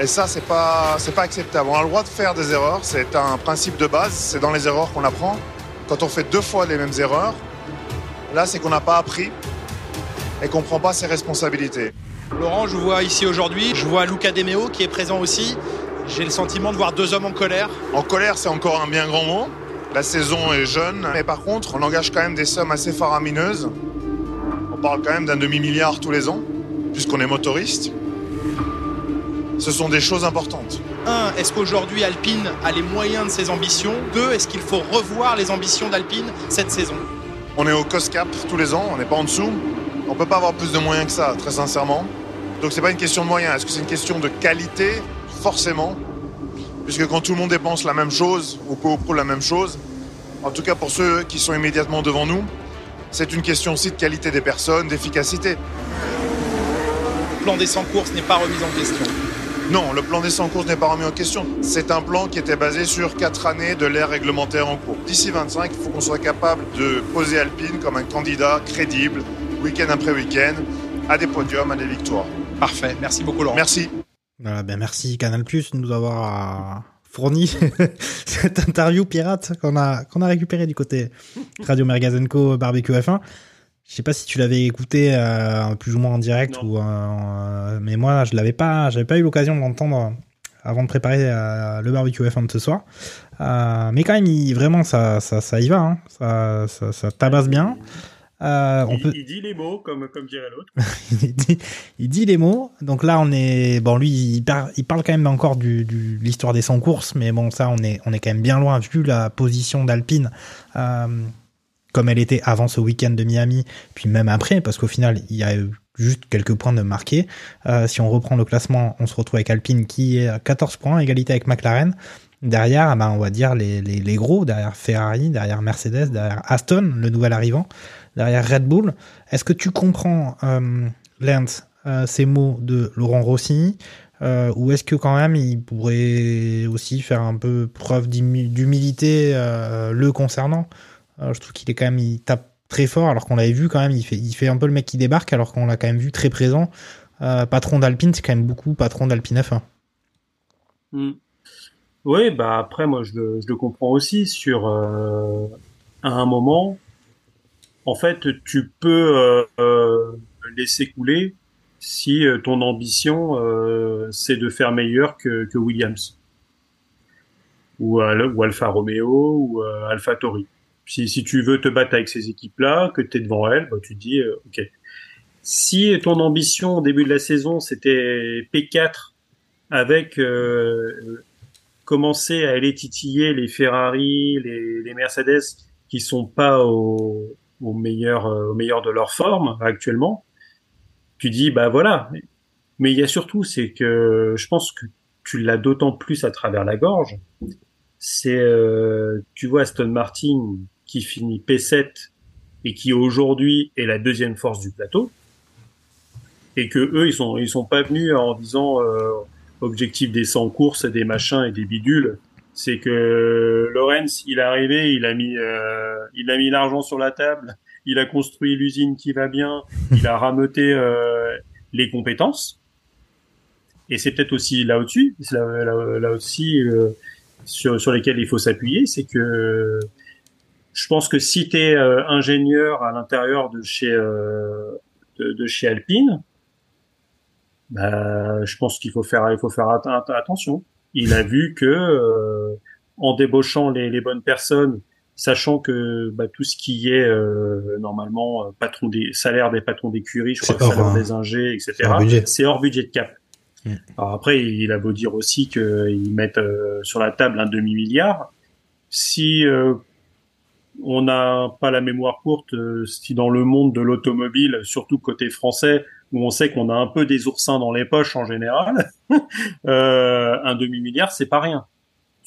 Et ça, c'est pas, c'est pas acceptable. On a le droit de faire des erreurs, c'est un principe de base, c'est dans les erreurs qu'on apprend. Quand on fait deux fois les mêmes erreurs, là, c'est qu'on n'a pas appris et qu'on prend pas ses responsabilités. Laurent, je vous vois ici aujourd'hui, je vois Luca Demeo qui est présent aussi. J'ai le sentiment de voir deux hommes en colère. En colère, c'est encore un bien grand mot. La saison est jeune, mais par contre, on engage quand même des sommes assez faramineuses. On parle quand même d'un demi-milliard tous les ans, puisqu'on est motoriste. Ce sont des choses importantes. Un, est-ce qu'aujourd'hui Alpine a les moyens de ses ambitions? Deux, est-ce qu'il faut revoir les ambitions d'Alpine cette saison? On est au cost cap tous les ans, on n'est pas en dessous. On peut pas avoir plus de moyens que ça, très sincèrement. Donc c'est pas une question de moyens. Est-ce que c'est une question de qualité? Forcément. Puisque quand tout le monde dépense la même chose, ou peu ou prou la même chose, en tout cas pour ceux qui sont immédiatement devant nous, c'est une question aussi de qualité des personnes, d'efficacité. Le plan des 100 courses n'est pas remis en question. Non, le plan des 100 courses n'est pas remis en question. C'est un plan qui était basé sur 4 années de l'ère réglementaire en cours. D'ici 25, il faut qu'on soit capable de poser Alpine comme un candidat crédible, week-end après week-end, à des podiums, à des victoires. Parfait, merci beaucoup Laurent. Merci. Voilà, ben merci Canal Plus de nous avoir fourni *laughs* cette interview pirate qu'on a qu'on a récupérée du côté Radio Mergazenco Barbecue F1. Je sais pas si tu l'avais écouté euh, plus ou moins en direct ou euh, mais moi je l'avais pas j'avais pas eu l'occasion de l'entendre avant de préparer euh, le barbecue F1 de ce soir. Euh, mais quand même il, vraiment ça ça ça y va hein. ça, ça ça tabasse bien. Euh, on il, peut il dit les mots, comme, comme dirait l'autre. *laughs* il, dit, il dit les mots. Donc là, on est bon. Lui, il, par- il parle quand même encore du l'histoire des 100 courses, mais bon, ça, on est on est quand même bien loin vu la position d'Alpine, euh, comme elle était avant ce week-end de Miami, puis même après, parce qu'au final, il y a eu juste quelques points de marqués. Euh, si on reprend le classement, on se retrouve avec Alpine qui est à 14 points, égalité avec McLaren. Derrière, ah ben, on va dire les, les, les gros, derrière Ferrari, derrière Mercedes, derrière Aston, le nouvel arrivant, derrière Red Bull. Est-ce que tu comprends, euh, euh, ces mots de Laurent Rossi euh, ou est-ce que quand même il pourrait aussi faire un peu preuve d'humi- d'humilité euh, le concernant? Je trouve qu'il est quand même, il tape très fort alors qu'on l'avait vu quand même, il fait, il fait un peu le mec qui débarque alors qu'on l'a quand même vu très présent. Patron d'Alpine, c'est quand même beaucoup patron d'Alpine F1. Hmm. Oui, bah après, moi, je le, comprends aussi sur à un moment, en fait, tu peux euh, euh, laisser couler si euh, ton ambition euh, c'est de faire meilleur que, que Williams ou, ou Alfa Romeo ou euh, Alfa. Si, si tu veux te battre avec ces équipes-là, que tu es devant elles, bah, tu te dis, euh, ok. Si ton ambition au début de la saison c'était P4 avec commencer à aller titiller les Ferrari, les, les Mercedes qui sont pas au, au meilleur euh, au meilleur de leur forme actuellement, tu dis bah voilà. Mais il y a surtout c'est que je pense que tu l'as d'autant plus à travers la gorge. C'est euh, tu vois Aston Martin qui finit P7 et qui aujourd'hui est la deuxième force du plateau. et que eux ils sont ils sont pas venus en disant euh, objectif des 100 courses, des machins et des bidules. C'est que Lorenz, il est arrivé, il a mis euh, il a mis l'argent sur la table, il a construit l'usine qui va bien, il a rameuté euh, les compétences. Et c'est peut-être aussi là au-dessus, là, aussi euh, sur, sur lesquels il faut s'appuyer, c'est que je pense que si tu es ingénieur à l'intérieur de chez euh, de, de, chez Alpine, bah, je pense qu'il faut faire il faut faire att attention. Il a vu que euh, en débauchant les, les, bonnes personnes, sachant que bah, tout ce qui est euh, normalement euh, patron des salaires des patrons d'écurie, je crois que salaire des ingés, etc. C'est hors, budget de cap. Mm. Alors après, il a beau dire aussi qu'ils mettent euh, sur la table un demi milliard. Si euh, on n'a pas la mémoire courte, euh, si dans le monde de l'automobile, surtout côté français, où on sait qu'on a un peu des oursins dans les poches en général, *laughs* euh, un demi-milliard, c'est pas rien.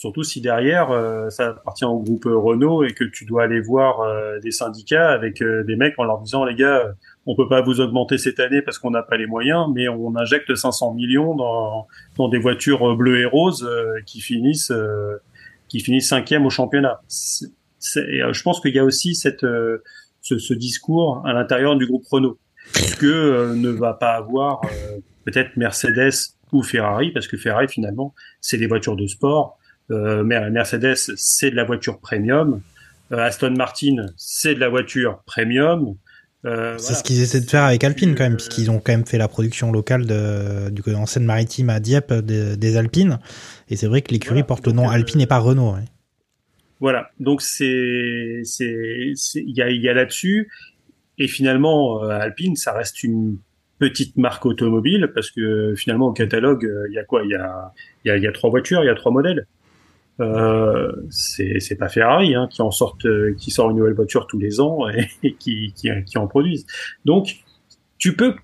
Surtout si derrière, euh, ça appartient au groupe Renault et que tu dois aller voir euh, des syndicats avec euh, des mecs en leur disant, les gars, on peut pas vous augmenter cette année parce qu'on n'a pas les moyens, mais on injecte 500 millions dans, dans des voitures bleues et roses qui finissent qui finissent cinquième au championnat. je pense qu'il y a aussi cette, ce, ce discours à l'intérieur du groupe Renault que euh, ne va pas avoir euh, peut-être Mercedes ou Ferrari, parce que Ferrari finalement c'est des voitures de sport. Euh, Mercedes c'est de la voiture premium. Aston Martin c'est de la voiture premium. Euh, c'est voilà. ce qu'ils essaient de faire avec Alpine quand même, puisqu'ils ont quand même fait la production locale de, du en Seine-Maritime à Dieppe de, des Alpines. Et c'est vrai que l'écurie voilà, porte le nom Alpine et pas Renault. Ouais. Voilà, donc c'est c'est il y a il y a là-dessus et finalement, Alpine, ça reste une petite marque automobile parce que finalement au catalogue, il y a quoi? Il y a, y y a trois voitures, il y a trois modèles. Euh, c'est pas Ferrari hein, qui en sortent, qui sort une nouvelle voiture tous les ans et, *laughs* et qui, qui, qui en produisent. Donc, tu peux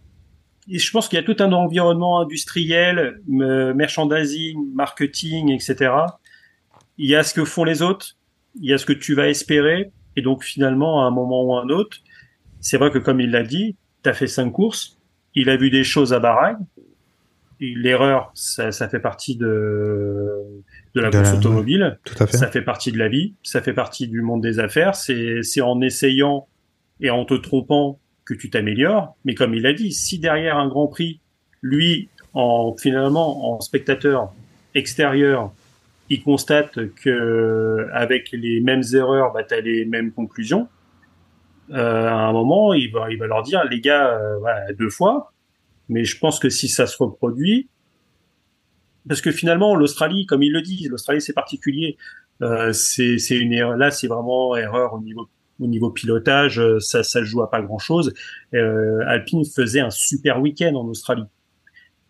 je pense qu'il y a tout un environnement industriel, merchandising, marketing, etc. Il y a ce que font les autres, il y a ce que tu vas espérer, et donc finalement, à un moment ou à un autre, c'est vrai que comme il l'a dit, tu as fait cinq courses, il a vu des choses à Bahreïn. L'erreur, ça, ça, fait partie de, de la de course la, automobile. Tout à fait. Ça fait partie de la vie, ça fait partie du monde des affaires. C'est en essayant et en te trompant que tu t'améliores. Mais comme il l'a dit, si derrière un Grand Prix, lui, en finalement en spectateur extérieur, il constate que avec les mêmes erreurs, bah, tu as les mêmes conclusions euh, à un moment, il va, il va leur dire, les gars, euh, voilà, deux fois. Mais je pense que si ça se reproduit, parce que finalement, l'Australie, comme il le dit, l'Australie c'est particulier. Euh, c'est, une erreur. Là, c'est vraiment erreur au niveau au niveau pilotage. Ça, ça joue à pas grand chose. Euh, Alpine faisait un super week-end en Australie,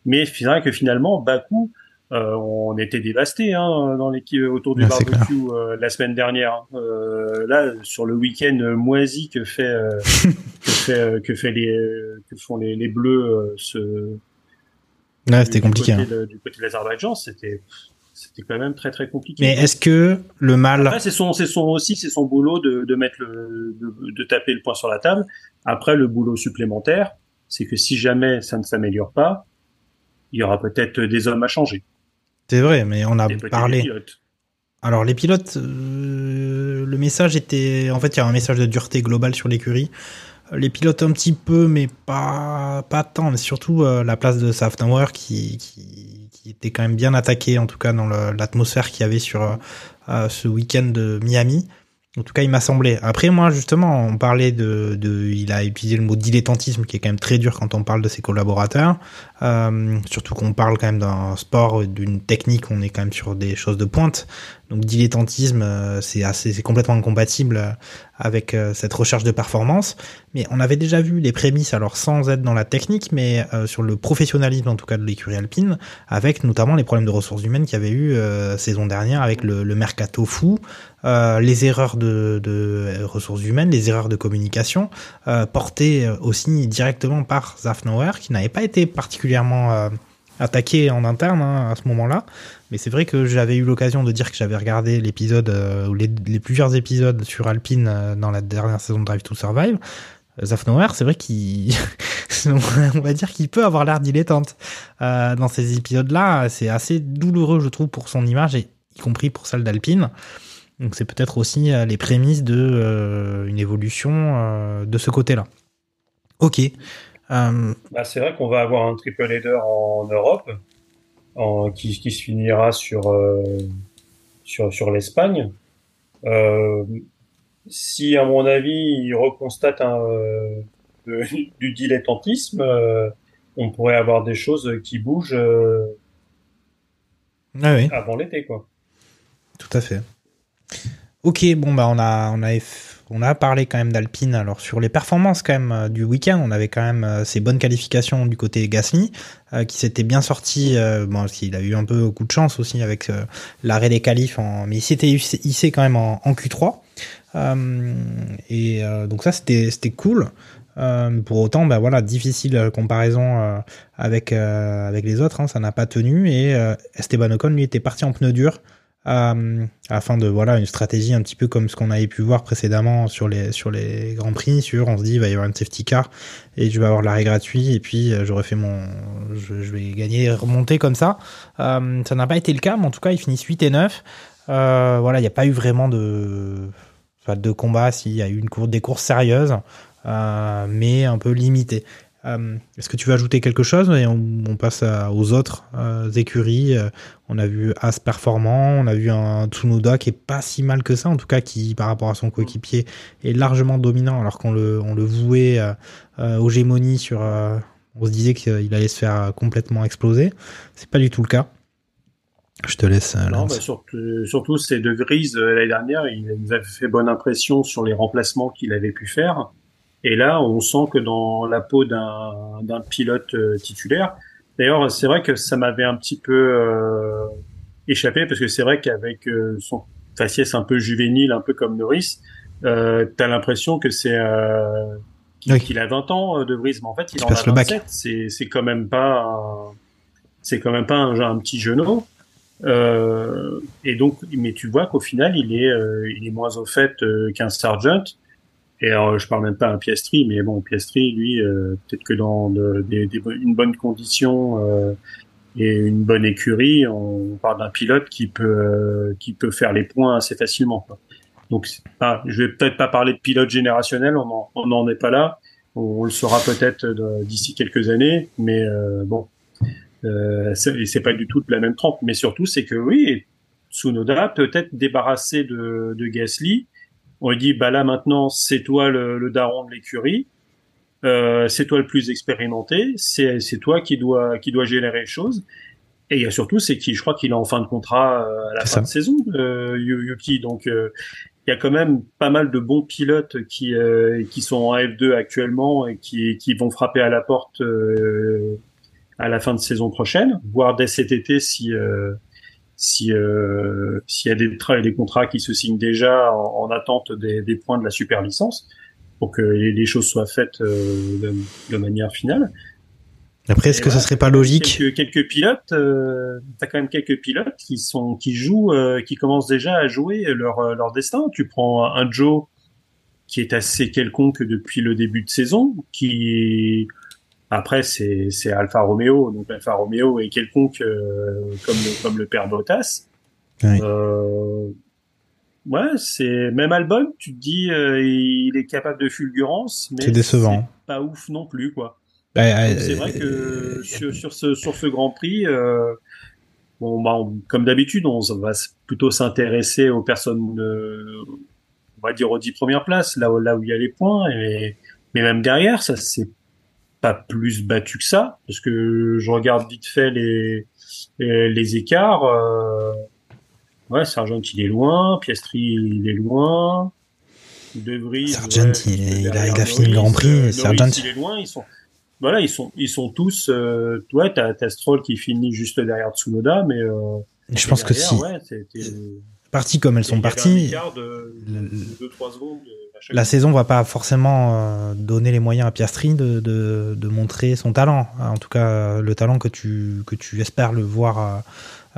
mais c'est vrai que finalement, Bakou, euh, on était dévasté hein, dans l'équipe autour du Ouais, barbecue euh, la semaine dernière. Euh, là, sur le week-end moisi que fait euh, *laughs* que fait euh, que fait les euh, que font les, les bleus euh, ce Ouais, c'était compliqué. côté hein. de- du côté de l'Azerbaïdjan, c'était c'était quand même très très compliqué. Mais est-ce que le mal, Après, c'est son, c'est son aussi, c'est son boulot de, de mettre le, de, de taper le poing sur la table. Après, le boulot supplémentaire, c'est que si jamais ça ne s'améliore pas, il y aura peut-être des hommes à changer. C'est vrai, mais on a parlé. pilotes. Alors les pilotes, euh, le message était, en fait, il y a un message de dureté globale sur l'écurie. Les pilotes un petit peu, mais pas pas tant. Mais surtout euh, la place de Safnauer qui, qui qui était quand même bien attaqué, en tout cas dans l'atmosphère qu'il y avait sur euh, ce week-end de Miami. En tout cas, il m'a semblé. Après, moi, justement, on parlait de, de, il a utilisé le mot dilettantisme, qui est quand même très dur quand on parle de ses collaborateurs. Euh, surtout qu'on parle quand même d'un sport, d'une technique, on est quand même sur des choses de pointe. Donc, dilettantisme, euh, c'est assez, c'est complètement incompatible euh, avec euh, cette recherche de performance. Mais on avait déjà vu les prémices, alors sans être dans la technique, mais sur le professionnalisme en tout cas de l'écurie alpine, avec notamment les problèmes de ressources humaines qu'il y avait eu saison dernière avec le, mercato fou, euh, les erreurs de, de ressources humaines, les erreurs de communication, euh, portées aussi directement par Zafnauer, qui n'avait pas été particulièrement euh, attaqué en interne hein, à ce moment-là. Mais c'est vrai que j'avais eu l'occasion de dire que j'avais regardé l'épisode, euh, ou les, les plusieurs épisodes sur Alpine euh, dans la dernière saison de Drive to Survive. Zafnauer, c'est vrai qu'il, *laughs* on va dire qu'il peut avoir l'air dilettante euh, dans ces épisodes-là. C'est assez douloureux, je trouve, pour son image et y compris pour celle d'Alpine. Donc c'est peut-être aussi euh, les prémices de euh, une évolution euh, de ce côté-là. Ok. Euh, Bah, c'est vrai qu'on va avoir un triple header en Europe en, qui, qui se finira sur, euh, sur, sur l'Espagne. Euh, si, à mon avis, il reconstate un, euh, de- *laughs* du dilettantisme, on pourrait avoir des choses qui bougent ah oui, avant l'été, quoi. tout à fait. Ok, bon bah on a on a on a parlé quand même d'Alpine. Alors sur les performances quand même euh, du week-end, on avait quand même euh, ces bonnes qualifications du côté Gasly, euh, qui s'était bien sorti. bon, il a eu un peu coup de chance aussi avec l'arrêt des qualifs, en, mais il s'était hissé quand même en, en Q3. Euh, et donc ça c'était cool. Pour autant, bah voilà, difficile comparaison avec avec les autres, hein, ça n'a pas tenu. Et Esteban Ocon lui était parti en pneu dur euh, afin de voilà une stratégie un petit peu comme ce qu'on avait pu voir précédemment sur les sur les grands prix. Sur on se dit il va y avoir une safety car et je vais avoir l'arrêt gratuit et puis euh, j'aurais fait mon je, je vais gagner remonter comme ça. Euh, ça n'a pas été le cas, mais en tout cas ils finissent 8 et 9. Euh, voilà, il n'y a pas eu vraiment de de combat. S'il y a eu une course des courses sérieuses mais un peu limité. Euh, Est-ce que tu veux ajouter quelque chose et on, on passe à- aux autres euh, écuries Euh, On a vu As performant, on a vu un Tsunoda qui est pas si mal que ça, en tout cas qui par rapport à son coéquipier est largement dominant alors qu'on le, on le vouait euh, aux gémonies sur... on se disait qu'il allait se faire complètement exploser. C'est pas du tout le cas. Je te laisse. Non, bah, surtout, surtout ces deux grises euh, l'année dernière, il nous avait fait bonne impression sur les remplacements qu'il avait pu faire. Et là, on sent que dans la peau d'un d'un pilote euh, titulaire. D'ailleurs, c'est vrai que ça m'avait un petit peu euh, échappé parce que c'est vrai qu'avec euh, son faciès un peu juvénile, un peu comme Norris, euh, t'as l'impression que c'est euh, qu'il Oui. a 20 ans euh, de Vries, mais en fait, il Il en a le bac. 27. C'est c'est quand même pas c'est quand même pas un, un petit genou. Euh, et donc, mais tu vois qu'au final, il est, euh, il est moins au fait qu'un Sargent. Et alors, je parle même pas d'un Piastri, mais bon, Piastri, lui, euh, peut-être que dans une bonne condition euh, et une bonne écurie, on parle d'un pilote qui peut, euh, qui peut faire les points assez facilement. quoi. Donc, je vais peut-être pas parler de pilote générationnel, on n'en on n'en est pas là. On, le saura peut-être de- d'ici quelques années, mais euh, bon, euh, c'est pas du tout de la même trempe. Mais surtout, c'est que oui, Tsunoda peut être débarrassé de, de Gasly. On lui dit, bah là maintenant, c'est toi le, le daron de l'écurie. Euh, c'est toi le plus expérimenté. C'est c'est toi qui dois qui doit gérer les choses. Et il y a surtout, c'est qui, je crois qu'il est en fin de contrat euh, à la fin ça. de saison, euh, Yu- Yuki. Donc euh, il y a quand même pas mal de bons pilotes qui euh, qui sont en F2 actuellement et qui qui vont frapper à la porte euh, à la fin de saison prochaine, voire dès cet été si euh, si euh, s'il y a des, tra- des contrats qui se signent déjà en, en attente des, des points de la super licence pour que les, les choses soient faites euh, de, de manière finale. Après, est-ce que ça voilà, serait pas logique Quelques, quelques pilotes, euh, t'as quand même quelques pilotes qui sont qui jouent, euh, qui commencent déjà à jouer leur euh, leur destin. Tu prends un Joe qui est assez quelconque depuis le début de saison, qui après c'est c'est Alfa Romeo, donc Alfa Romeo est quelconque euh, comme le, comme le père Bottas. Oui. Euh, ouais, c'est même Albon, tu te dis euh, il est capable de fulgurance, mais C'est décevant. c'est pas ouf non plus quoi. Bah, Donc, c'est vrai que sur, sur ce sur ce Grand Prix, euh, bon bah on- comme d'habitude, on va plutôt s'intéresser aux personnes, euh, on va dire aux dix premières places, là où là où il y a les points. Et, mais même derrière, ça c'est pas plus battu que ça, parce que je regarde vite fait les les, les écarts. Euh, ouais, Sargent il est loin, Piastri il est loin. De Vries, Sargent, ouais, il, est- il a, il a fini le Grand Prix. euh, Norris, Sargent, il est loin, ils sont voilà, ils sont ils sont tous euh, ouais, t'as t'as Stroll qui finit juste derrière Tsunoda mais euh, je pense que si. ouais, Parties comme elles sont parties, de 2 3 secondes la saison va pas forcément euh, donner les moyens à Piastri de, de, de, montrer son talent. En tout cas, le talent que tu, que tu espères le voir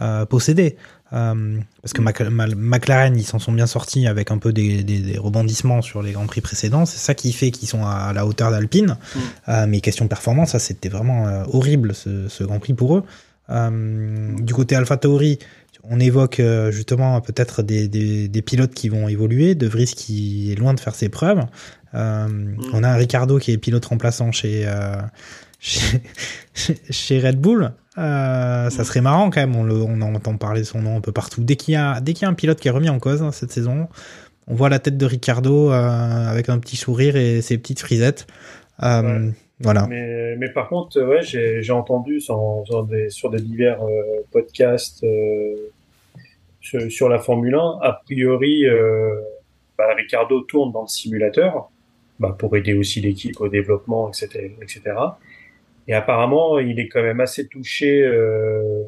euh, posséder. Euh, parce que McLaren, ils s'en sont bien sortis avec un peu des, des, des, rebondissements sur les grands prix précédents. C'est ça qui fait qu'ils sont à, la hauteur d'Alpine. Mm. Euh, mais question de performance, ça c'était vraiment euh, horrible ce, ce, grand prix pour eux. Euh, du côté Alpha Tauri, on évoque euh, justement peut-être des, des, des, pilotes qui vont évoluer. De Vries qui est loin de faire ses preuves. Mm. On a un Ricardo qui est pilote remplaçant chez, *laughs* chez, chez Red Bull. Euh, ça serait marrant quand même, on, le, on entend parler de son nom un peu partout. Dès qu'il y a, dès qu'il y a un pilote qui est remis en cause hein, cette saison, on voit la tête de Ricardo euh, avec un petit sourire et ses petites frisettes. Euh, ouais. Voilà. Mais, mais, par contre, ouais, j'ai entendu sur, sur, des, sur des divers euh, podcasts euh, sur, sur, la Formule 1, a priori, bah, Ricardo tourne dans le simulateur bah, pour aider aussi l'équipe au développement, etc., etc. Et apparemment, il est quand même assez touché euh,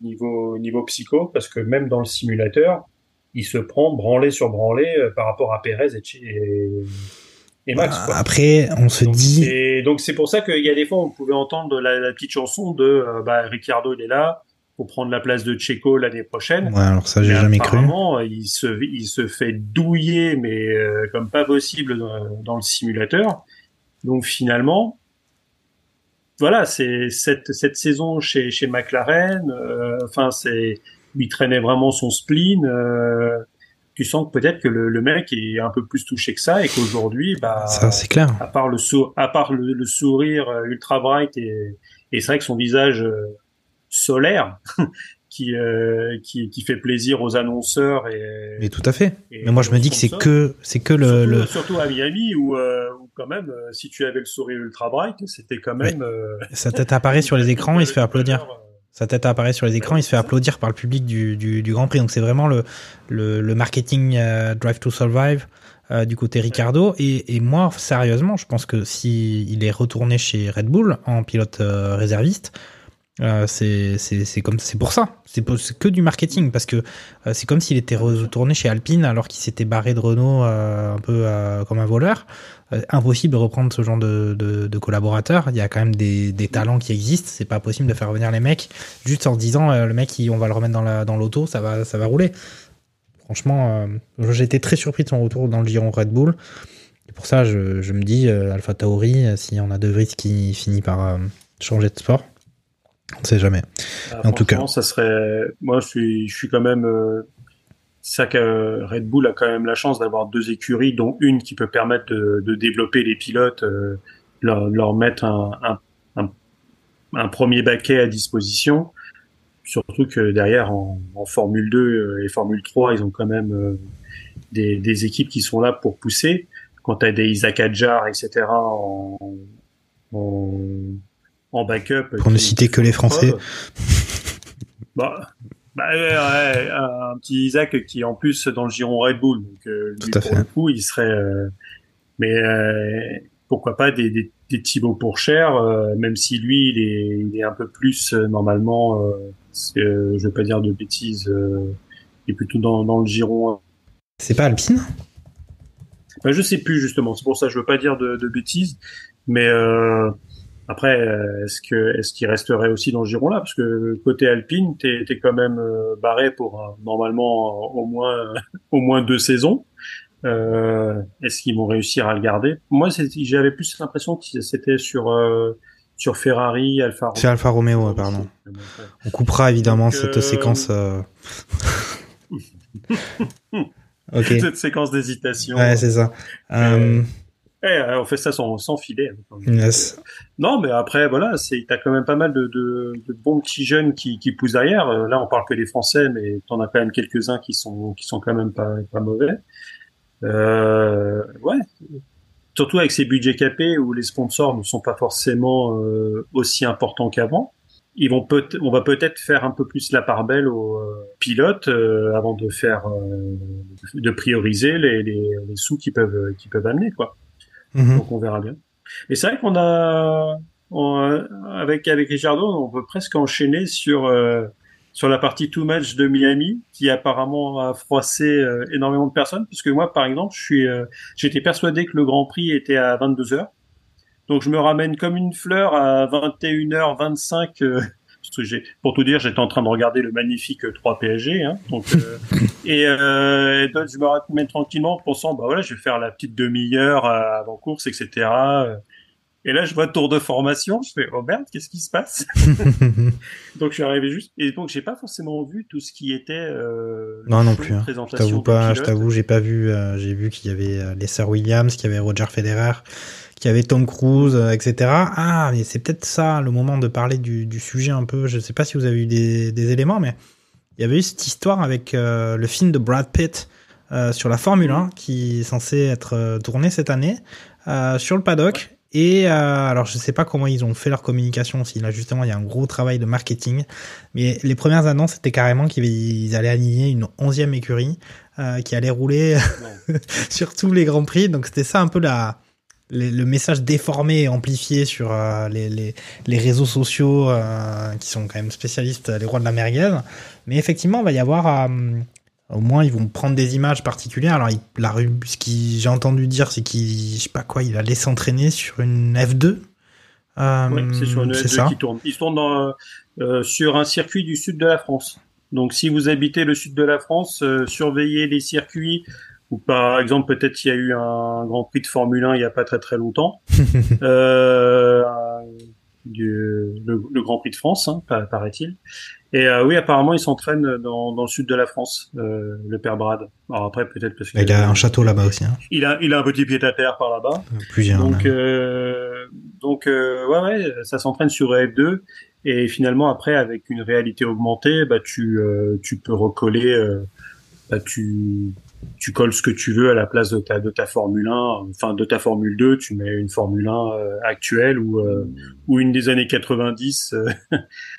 niveau niveau psycho parce que même dans le simulateur, il se prend branlé sur branlé euh, par rapport à Perez et, et Max. Quoi. Après, on se donc, dit. Donc c'est pour ça qu'il y a des fois, on pouvait entendre la, la petite chanson de euh, bah, Ricciardo, il est là pour prendre la place de Checo l'année prochaine. Ouais, alors ça, j'ai jamais cru. Il se il se fait douiller, mais euh, comme pas possible dans, dans le simulateur. Donc finalement, voilà, c'est cette, cette saison chez, chez McLaren, euh, enfin, c'est, il traînait vraiment son spleen. Euh, tu sens que peut-être que le, le, mec est un peu plus touché que ça et qu'aujourd'hui, bah, ça c'est clair. À part le sou à part le, le sourire ultra bright et, et c'est vrai que son visage euh, solaire *laughs* qui, euh, qui, qui fait plaisir aux annonceurs et. Mais tout à fait. Mais moi je me dis que c'est que c'est que le surtout, le surtout à Miami où, euh, où quand même euh, si tu avais le sourire ultra bright c'était quand même. Ouais. Euh, Sa tête apparaît sur les *laughs* écrans, il se fait applaudir. Sa tête apparaît sur les écrans, il se fait applaudir par le public du, du, du Grand Prix. Donc c'est vraiment le, le, le marketing euh, Drive to Survive euh, du côté Ricardo. Et, et, moi, sérieusement, je pense que si il est retourné chez Red Bull en pilote euh, réserviste, euh, c'est comme c'est pour ça. C'est que du marketing parce que euh, c'est comme s'il était retourné chez Alpine alors qu'il s'était barré de Renault euh, un peu comme un voleur. Impossible de reprendre ce genre de, de, de, il y a quand même des, des talents qui existent. C'est pas possible de faire revenir les mecs juste en disant le mec on va le remettre dans la dans l'auto ça va ça va rouler. Franchement j'étais très surpris de son retour dans le giron Red Bull. Et pour ça je, je me dis Alpha Tauri si on a De Vries qui finit par changer de sport on ne sait jamais. Ah, en tout cas, ça serait. Moi, je suis, je suis quand même. Euh... ça que Red Bull a quand même la chance d'avoir deux écuries, dont une qui peut permettre de, de développer les pilotes, euh, leur, leur, mettre un, un, un, un, premier baquet à disposition. Surtout que derrière, en, en Formule 2 et Formule 3, ils ont quand même euh, des, des, équipes qui sont là pour pousser. Quand tu as des Isaac Adjar, etc., en, en en backup. Pour ne citer que les Français. Bah, bah ouais, un petit Isaac qui est en plus dans le giron Red Bull. Donc, euh, Tout à pour fait. le coup, il serait. Euh, mais euh, pourquoi pas des, des, des Thibaut pour cher, euh, même si lui, il est, il est un peu plus normalement. je vais pas dire de bêtises. il est plutôt dans, dans le giron. C'est pas Alpine? Bah, Je sais plus justement. C'est pour ça que je veux pas dire de, de bêtises, mais. Après, est-ce que est-ce qu'il resterait aussi dans ce giron là Parce que côté Alpine, t'es es quand même euh, barré pour euh, normalement au moins *laughs* au moins deux saisons. Euh, est-ce qu'ils vont réussir à le garder? Moi, j'avais plus l'impression que c'était sur euh, sur Ferrari, Alfa. C'est Alfa Romeo, pardon. On coupera évidemment Donc, cette séquence. *laughs* *laughs* ok. Cette séquence d'hésitation. Ouais, c'est ça. Euh... Eh, on fait ça sans, sans filet. Yes. Non, mais après, voilà, c'est, t'as quand même pas mal de, de, de, bons petits jeunes qui, qui poussent derrière. Là, on parle que des Français, mais t'en as quand même quelques-uns qui sont, qui sont quand même pas, pas mauvais. Euh, ouais. Surtout avec ces budgets capés où les sponsors ne sont pas forcément euh, aussi importants qu'avant. Ils vont peut on va peut-être faire un peu plus la part belle aux euh, pilotes euh, avant de faire, euh, de prioriser les, les, les sous qu'ils peuvent, qu'ils peuvent amener, quoi. Mmh. Donc on verra bien. Et c'est vrai qu'on a on, avec avec Richardo, on peut presque enchaîner sur euh, sur la partie two match de Miami, qui apparemment a froissé euh, énormément de personnes, puisque moi, par exemple, je suis, euh, j'étais persuadé que le Grand Prix était à 22 heures. Donc je me ramène comme une fleur à 21h25. Euh, pour tout dire, j'étais en train de regarder le magnifique 3 PSG. Hein, donc, euh, *laughs* et, euh, donc, je me ramène tranquillement en pensant, bah voilà, je vais faire la petite demi-heure euh, avant course, etc. Et là, je vois tour de formation. Je fais, oh merde, qu'est-ce qui se passe? *laughs* Donc je suis arrivé juste. Et donc j'ai pas forcément vu tout ce qui était. Euh, Non, non plus. hein. Je t'avoue pas, je t'avoue, j'ai pas vu. euh, j'ai vu qu'il y avait euh, les sœurs Williams, qu'il y avait Roger Federer, qu'il y avait Tom Cruise, euh, etc. Ah, mais c'est peut-être ça le moment de parler du, du sujet un peu. Je sais pas si vous avez eu des, des éléments, mais il y avait eu cette histoire avec euh, le film de Brad Pitt euh, sur la Formule 1 qui est censé être tourné cette année sur le paddock. Et euh, alors je sais pas comment ils ont fait leur communication, si là justement il y a un gros travail de marketing, mais les premières annonces c'était carrément qu'ils allaient aligner une onzième écurie euh, qui allait rouler *laughs* sur tous les grands prix. Donc c'était ça un peu la les- le message déformé et amplifié sur euh, les, les, les réseaux sociaux euh, qui sont quand même spécialistes, les rois de la merguez. Mais effectivement, il va y avoir euh, au moins ils vont prendre des images particulières. Alors il- la ce que j'ai entendu dire, c'est qu'il je sais pas quoi, il allait s'entraîner sur une F2. Euh, Oui, c'est sur une c'est F2 ça. qui tourne. Ils se tournent dans, euh, sur un circuit du sud de la France. Donc, si vous habitez le sud de la France, euh, surveillez les circuits. Ou par exemple, peut-être il y a eu un Grand Prix de Formule 1 il y a pas très très longtemps. *laughs* euh, du, le, le Grand Prix de France, hein, pa- paraît-il. Et euh, oui, apparemment, ils s'entraînent dans, dans le sud de la France, euh, le père Brad. Alors après, peut-être parce que Il a un château là-bas aussi. Hein. il a, il a un petit pied à terre par là-bas. Plusieurs. Donc, même. euh, donc euh, ouais, ouais, ça s'entraîne sur F2 et finalement après avec une réalité augmentée, bah tu euh, tu peux recoller, euh, bah, tu tu colles ce que tu veux à la place de ta de ta Formule 1, enfin de ta Formule 2, tu mets une Formule 1 euh, actuelle ou euh, ou une des années 90. euh. *laughs*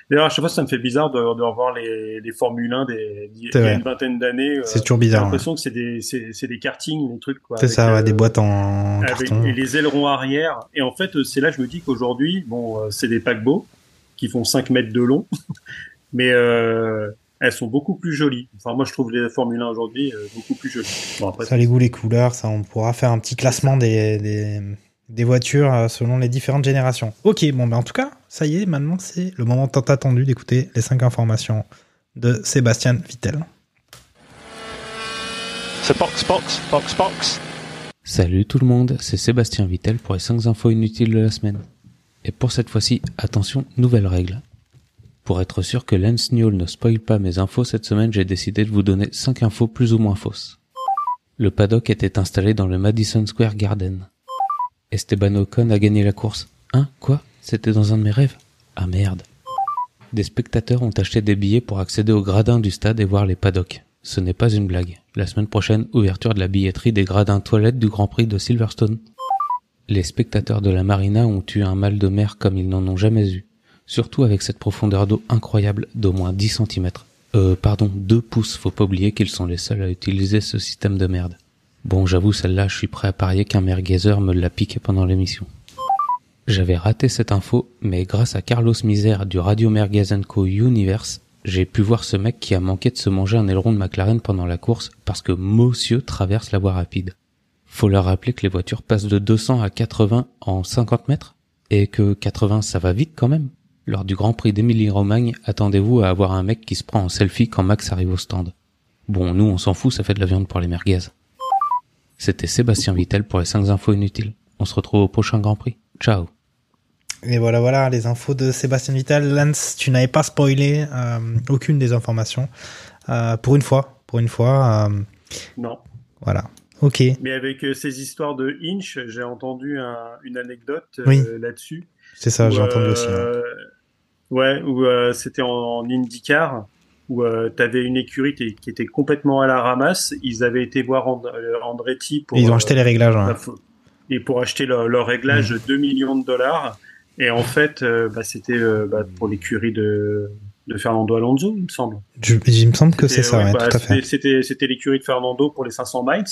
D'ailleurs, à chaque fois, ça me fait bizarre de, de revoir les, les Formule 1 des d'il y a une vingtaine d'années. C'est toujours J'ai bizarre. ouais. l'impression que c'est des c'est c'est des kartings, les trucs quoi. C'est ça, ouais, euh, des boîtes en avec carton. et les ailerons arrière. Et en fait, c'est là que je me dis qu'aujourd'hui, bon, c'est des paquebots qui font 5 mètres de long, *laughs* mais euh, elles sont beaucoup plus jolies. Enfin, moi, je trouve les Formule 1 aujourd'hui euh, beaucoup plus jolies. Bon, après, Ça, les goûts, les couleurs, ça, on pourra faire un petit classement des, des, des voitures euh, selon les différentes générations. Ok, bon, ben en tout cas, ça y est, maintenant, c'est le moment tant attendu d'écouter les cinq informations de Sébastien Vittel. C'est box, box, box, box. Salut tout le monde, c'est Sébastien Vittel pour les 5 infos inutiles de la semaine. Et pour cette fois-ci, attention, nouvelle règle. Pour être sûr que Lance Newell ne spoil pas mes infos cette semaine, j'ai décidé de vous donner 5 infos plus ou moins fausses. Le paddock était installé dans le Madison Square Garden. Esteban Ocon a gagné la course. Hein? Quoi? C'était dans un de mes rêves? Ah merde. Des spectateurs ont acheté des billets pour accéder au gradin du stade et voir les paddocks. Ce n'est pas une blague. La semaine prochaine, ouverture de la billetterie des gradins toilettes du Grand Prix de Silverstone. Les spectateurs de la marina ont eu un mal de mer comme ils n'en ont jamais eu. Surtout avec cette profondeur d'eau incroyable d'au moins 10 cm. Euh, pardon, 2 pouces, faut pas oublier qu'ils sont les seuls à utiliser ce système de merde. Bon, j'avoue, celle-là, je suis prêt à parier qu'un merguezer me l'a piqué pendant l'émission. J'avais raté cette info, mais grâce à Carlos Misère du Radio Merguez Co Universe, j'ai pu voir ce mec qui a manqué de se manger un aileron de McLaren pendant la course parce que Monsieur traverse la voie rapide. Faut leur rappeler que les voitures passent de 200 à 80 en 50 mètres et que 80 ça va vite quand même. Lors du Grand Prix d'Émilie-Romagne, attendez-vous à avoir un mec qui se prend en selfie quand Max arrive au stand. Bon, nous on s'en fout, ça fait de la viande pour les merguez. C'était Sébastien Vittel pour les 5 infos inutiles. On se retrouve au prochain Grand Prix. Ciao. Et voilà, voilà, les infos de Sébastien Vittel. Lance, tu n'avais pas spoilé euh, aucune des informations. Euh, pour une fois, pour une fois. euh, non. voilà. Ok. Mais avec euh, ces histoires de Inch, j'ai entendu un- une anecdote euh, Oui. là-dessus. C'est ça, j'ai entendu aussi. euh, Ouais, où euh, c'était en, en IndyCar, où euh, t'avais une écurie qui, qui était complètement à la ramasse. Ils avaient été voir And- euh, Andretti pour. Et ils ont euh, acheté les réglages. fo- Et pour acheter leur, leur réglage de 2 millions de dollars. Et en fait, euh, bah, c'était bah, pour l'écurie de, de Fernando Alonso, il me semble. Je- il me semble que c'est ça, ouais, bah, tout à c'était- fait. C'était l'écurie de Fernando pour les 500 miles.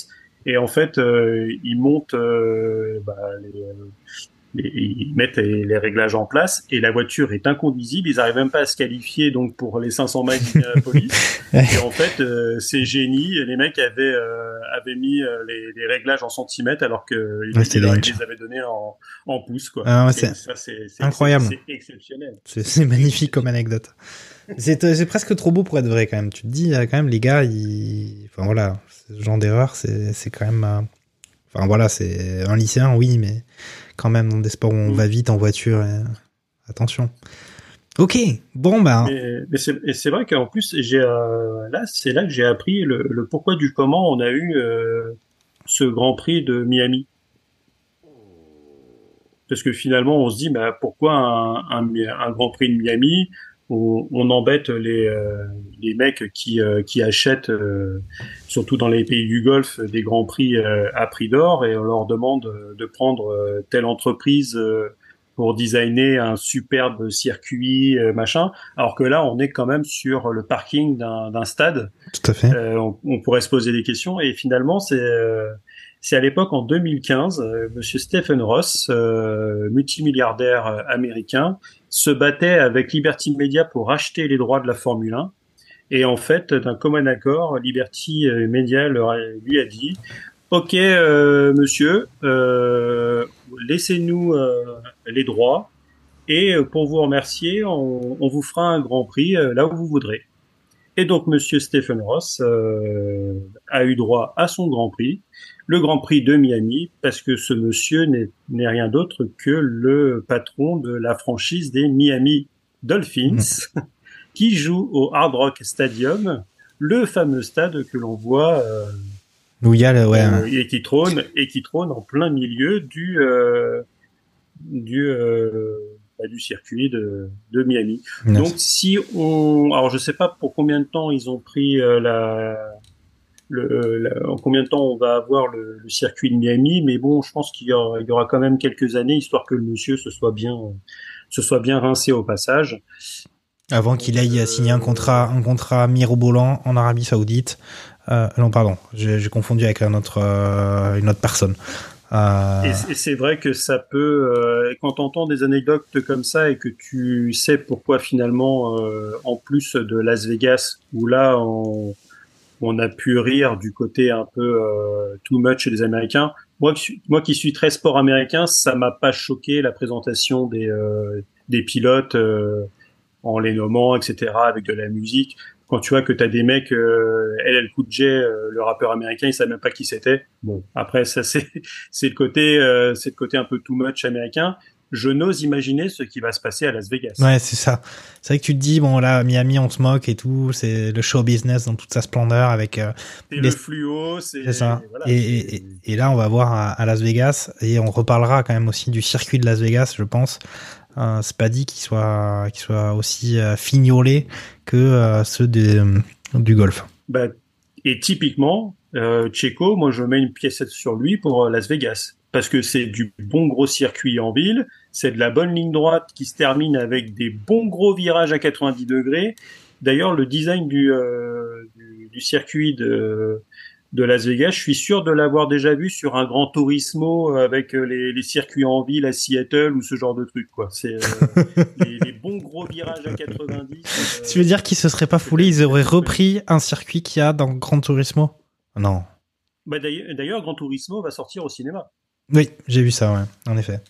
Et en fait, euh, ils montent euh, bah, les, euh, les- ils mettent les, les réglages en place et la voiture est incondisible. Ils arrivent même pas à se qualifier donc pour les 500 miles d'Indianapolis. *laughs* et en fait, euh, c'est génie. Les mecs avaient euh, avaient mis euh, les, les réglages en centimètres alors que Ouais, ils ils les avaient donnés en, en pouces quoi. Ah ouais, c'est ça, c'est- c'est- incroyable. C'est exceptionnel. C'est magnifique comme anecdote. C'est c'est presque trop beau pour être vrai quand même. Tu te dis euh, quand même les gars, ils... enfin voilà, ce genre d'erreur, c'est c'est quand même. euh, Enfin voilà, c'est un lycéen, oui, mais quand même dans des sports où on va vite en voiture. et- Attention. Ok, bon bah. Mais, mais c'est et c'est vrai qu'en plus, j'ai euh, là, c'est là que j'ai appris le, le pourquoi du comment on a eu euh, ce Grand Prix de Miami. Parce que finalement, on se dit, bah, pourquoi un, un, un Grand Prix de Miami on, on embête les, euh, les mecs qui, euh, qui achètent, euh, surtout dans les pays du Golfe, des grands prix à prix d'or et on leur demande de prendre telle entreprise pour designer un superbe circuit, machin. Alors que là, on est quand même sur le parking d'un stade. Tout à fait. On, on pourrait se poser des questions. Et finalement, c'est c'est à l'époque en 2015, euh, Stephen Ross, euh, multimilliardaire euh, américain, se battait avec Liberty Media pour acheter les droits de la Formule 1. Et en fait, d'un commun accord, Liberty euh, Media lui a dit Ok, monsieur, laissez-nous les droits et pour vous remercier, on, vous fera un grand prix là où vous voudrez. Et donc, monsieur Stephen Ross a eu droit à son grand prix, le grand prix de Miami, parce que ce monsieur n'est n'est rien d'autre que le patron de la franchise des Miami Dolphins, *laughs* qui joue au Hard Rock Stadium, le fameux stade que l'on voit euh, Où il y a le, ouais, euh, et qui trône et qui trône en plein milieu du euh, du euh, bah, du circuit de, de Miami. Donc si on alors je sais pas pour combien de temps ils ont pris euh, la le, la- en combien de temps on va avoir le, le circuit de Miami, mais bon, je pense qu'il y, aura- il y aura quand même quelques années histoire que le monsieur se soit bien se soit bien rincé au passage. Avant qu'il aille signer un contrat, un contrat mirobolant en Arabie Saoudite. Euh, non, pardon, j'ai confondu avec un autre, euh, une autre personne. Euh, Et, et c'est vrai que ça peut, quand tu entends des anecdotes comme ça et que tu sais pourquoi finalement, en plus de Las Vegas, où là on, on a pu rire du côté un peu euh, too much des Américains, moi, moi qui suis très sport américain, ça m'a pas choqué la présentation des, euh, des pilotes euh, en les nommant, etc., avec de la musique. Quand tu vois que tu as des mecs, euh, LL Cool J, euh, le rappeur américain, il savait même pas qui c'était. Bon, après ça c'est *laughs* c'est le côté euh, c'est le côté un peu too much américain. Je n'ose imaginer ce qui va se passer à Las Vegas. Ouais, c'est ça. C'est vrai que tu te dis, bon, là, Miami, on se moque et tout, c'est le show business dans toute sa splendeur avec euh, les- le fluo, c'est ça. voilà, et, et, et- et là, on va voir à, à Las Vegas, et on reparlera quand même aussi du circuit de Las Vegas, je pense. Euh, c'est pas dit qu'il soit, qu'il soit aussi euh, fignolé que euh, ceux des, euh, du golf. Bah, et typiquement, euh, Checo, moi je mets une pièce sur lui pour Las Vegas. Parce que c'est du bon gros circuit en ville, c'est de la bonne ligne droite qui se termine avec des bons gros virages à 90 degrés. D'ailleurs, le design du, euh, du, du circuit de, de Las Vegas, je suis sûr de l'avoir déjà vu sur un grand Turismo avec euh, les, les circuits en ville à Seattle ou ce genre de truc. quoi. C'est euh, *laughs* les, les bons gros virages à 90. euh, Tu veux dire qu'ils se seraient pas foulés, ils auraient repris un circuit qu'il y a dans Gran Turismo? Non. Bah, d'ailleurs, d'ailleurs, Gran Turismo va sortir au cinéma. Oui, j'ai vu ça, ouais, en effet.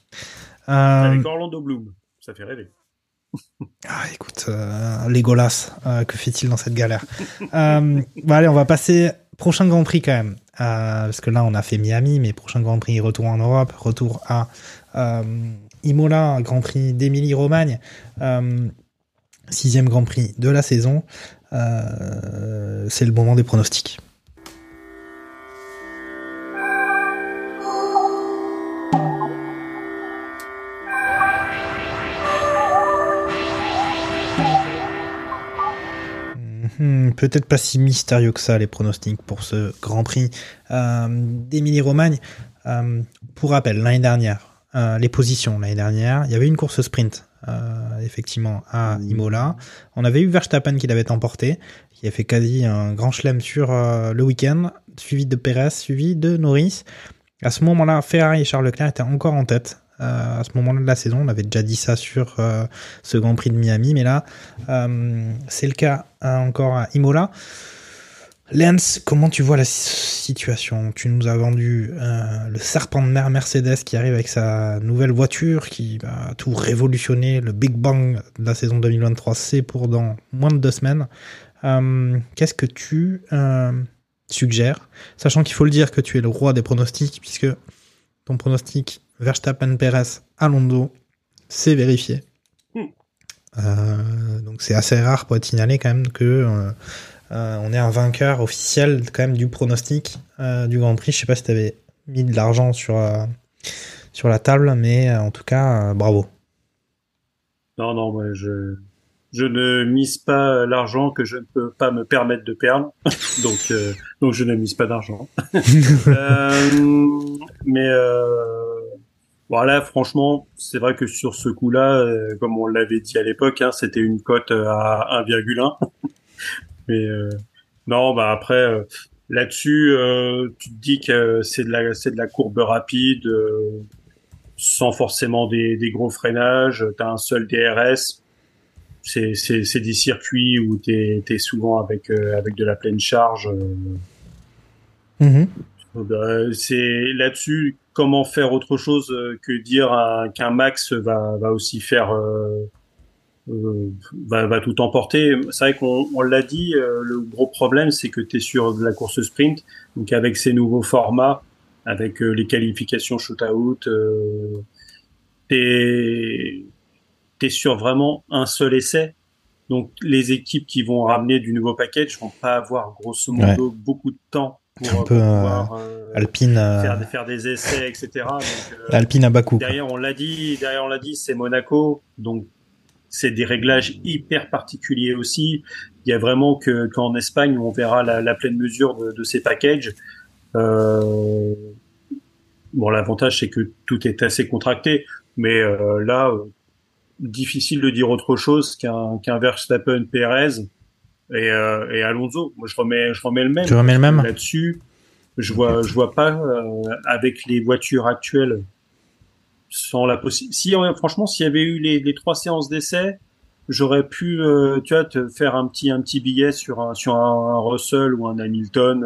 Euh, Avec Orlando Bloom. Ça fait rêver. *laughs* Ah, écoute, euh, Legolas, euh, que fait-il dans cette galère? *laughs* Euh, bon, Allez, on va passer prochain Grand Prix quand même. Euh, parce que là, on a fait Miami, mais prochain Grand Prix, retour en Europe, retour à Imola, Grand Prix d'Émilie-Romagne, sixième Grand Prix de la saison. C'est le moment des pronostics. Hmm, Peut-être pas si mystérieux que ça les pronostics pour ce Grand Prix euh, d'Émilie-Romagne. Euh, pour rappel, l'année dernière, euh, les positions l'année dernière, il y avait une course sprint euh, effectivement à Imola. On avait eu Verstappen qui l'avait emporté, qui a fait quasi un grand chelem sur le week-end, suivi de Perez, suivi de Norris. À ce moment-là, Ferrari et Charles Leclerc étaient encore en tête. Euh, à ce moment-là de la saison. On avait déjà dit ça sur euh, ce Grand Prix de Miami, mais là, euh, c'est le cas hein, encore à Imola. Lance, comment tu vois la situation? Tu nous as vendu le serpent de mer Mercedes qui arrive avec sa nouvelle voiture qui va tout révolutionner. Le Big Bang de la saison 2023, c'est pour dans moins de deux semaines. Qu'est-ce que tu suggères? Sachant qu'il faut le dire que tu es le roi des pronostics, puisque ton pronostic Verstappen-Perez Alonso, c'est vérifié. Euh, donc c'est assez rare pour être signalé quand même que euh, euh, on est un vainqueur officiel quand même du pronostic euh, du Grand Prix. Je sais pas si tu avais mis de l'argent sur sur la table, mais en tout cas, bravo. Non, non, moi, je, je ne mise pas l'argent que je ne peux pas me permettre de perdre. *laughs* donc, euh, donc je ne mise pas d'argent. *laughs* Euh, mais euh, voilà, franchement, c'est vrai que sur ce coup-là, euh, comme on l'avait dit à l'époque, hein, c'était une cote à 1,1. *laughs* mais euh, non, bah après euh, là-dessus, euh, tu te dis que c'est de la c'est de la courbe rapide, euh, sans forcément des, des gros freinages. T'as un seul DRS. C'est c'est c'est des circuits où t'es t'es souvent avec euh, avec de la pleine charge. euh, Mhm. bah, c'est là-dessus comment faire autre chose euh, que dire un- qu'un Max va, va aussi faire euh, euh, va, va tout emporter. C'est vrai qu'on on l'a dit, euh, le gros problème c'est que tu es sur de la course sprint, donc avec ces nouveaux formats, avec les qualifications shootout, euh, t'es es sur vraiment un seul essai. Donc les équipes qui vont ramener du nouveau package vont pas avoir grosso modo beaucoup de temps pour, Un euh, peu euh, pouvoir euh, Alpine, faire, faire des essais, etc. Donc, Alpine à bas coût, quoi. Derrière, on l'a dit, derrière, on l'a dit, c'est Monaco. Donc, c'est des réglages hyper particuliers aussi. Il y a vraiment que, qu'en Espagne, on verra la, la pleine mesure de, de ces packages. Euh, bon, l'avantage, c'est que tout est assez contracté. Mais euh, là, euh, difficile de dire autre chose qu'un, qu'un Verstappen Perez et, euh, et Alonso. Moi, je remets, je remets le même. Tu remets le même Là-dessus, je vois, je vois pas euh, avec les voitures actuelles sans la possibilité. Si euh, franchement, s'il y avait eu les, les trois séances d'essai, j'aurais pu, euh, tu vois, te faire un petit un petit billet sur un sur un, Russell ou un Hamilton,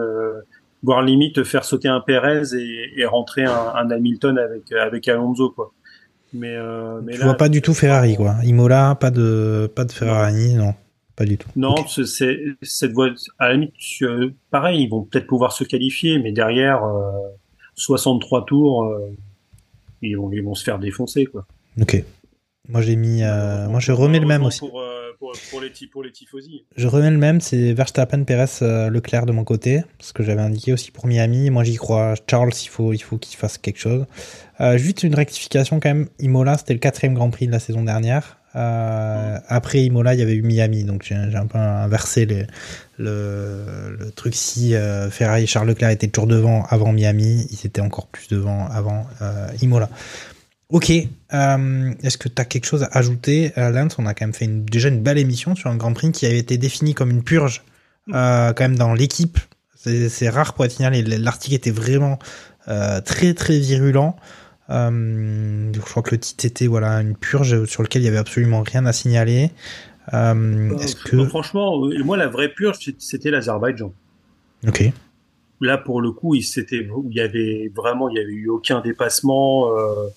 voire limite te faire sauter un Perez et, et rentrer un, un Hamilton avec avec Alonso quoi. Mais mais là, vois pas du tout Ferrari, quoi. Imola, pas de, pas de Ferrari, non, pas du tout. Non, c'est cette voie. À la limite, euh, pareil, ils vont peut-être pouvoir se qualifier, mais derrière euh, 63 tours, euh, ils vont ils vont se faire défoncer quoi. Ok. Moi j'ai mis, euh, moi je remets le même aussi. Pour, euh, pour, pour les pour les tifosi. Je remets le même, c'est Verstappen, Perez, euh, Leclerc de mon côté, parce que j'avais indiqué aussi pour Miami. Moi, j'y crois. Charles, il faut, il faut qu'il fasse quelque chose. Euh, juste une rectification quand même. Imola, c'était le quatrième Grand Prix de la saison dernière. Euh, après Imola, il y avait eu Miami, donc j'ai un peu inversé le, truc. Si euh, Ferrari et Charles Leclerc étaient toujours devant avant Miami, ils étaient encore plus devant avant euh, Imola. Ok, euh, est-ce que tu as quelque chose à ajouter, Lance? On a quand même fait une- déjà une belle émission sur un Grand Prix qui avait été défini comme une purge, quand même dans l'équipe. C'est rare pour être signalé. L'article était vraiment très très virulent. Euh, je crois que le titre était voilà une purge sur lequel il y avait absolument rien à signaler. Euh, est-ce que Donc, franchement, euh, moi la vraie purge, c'était l'Azerbaïdjan. ok Là, pour le coup, il s'était, il y avait vraiment, il y avait eu aucun dépassement. euh,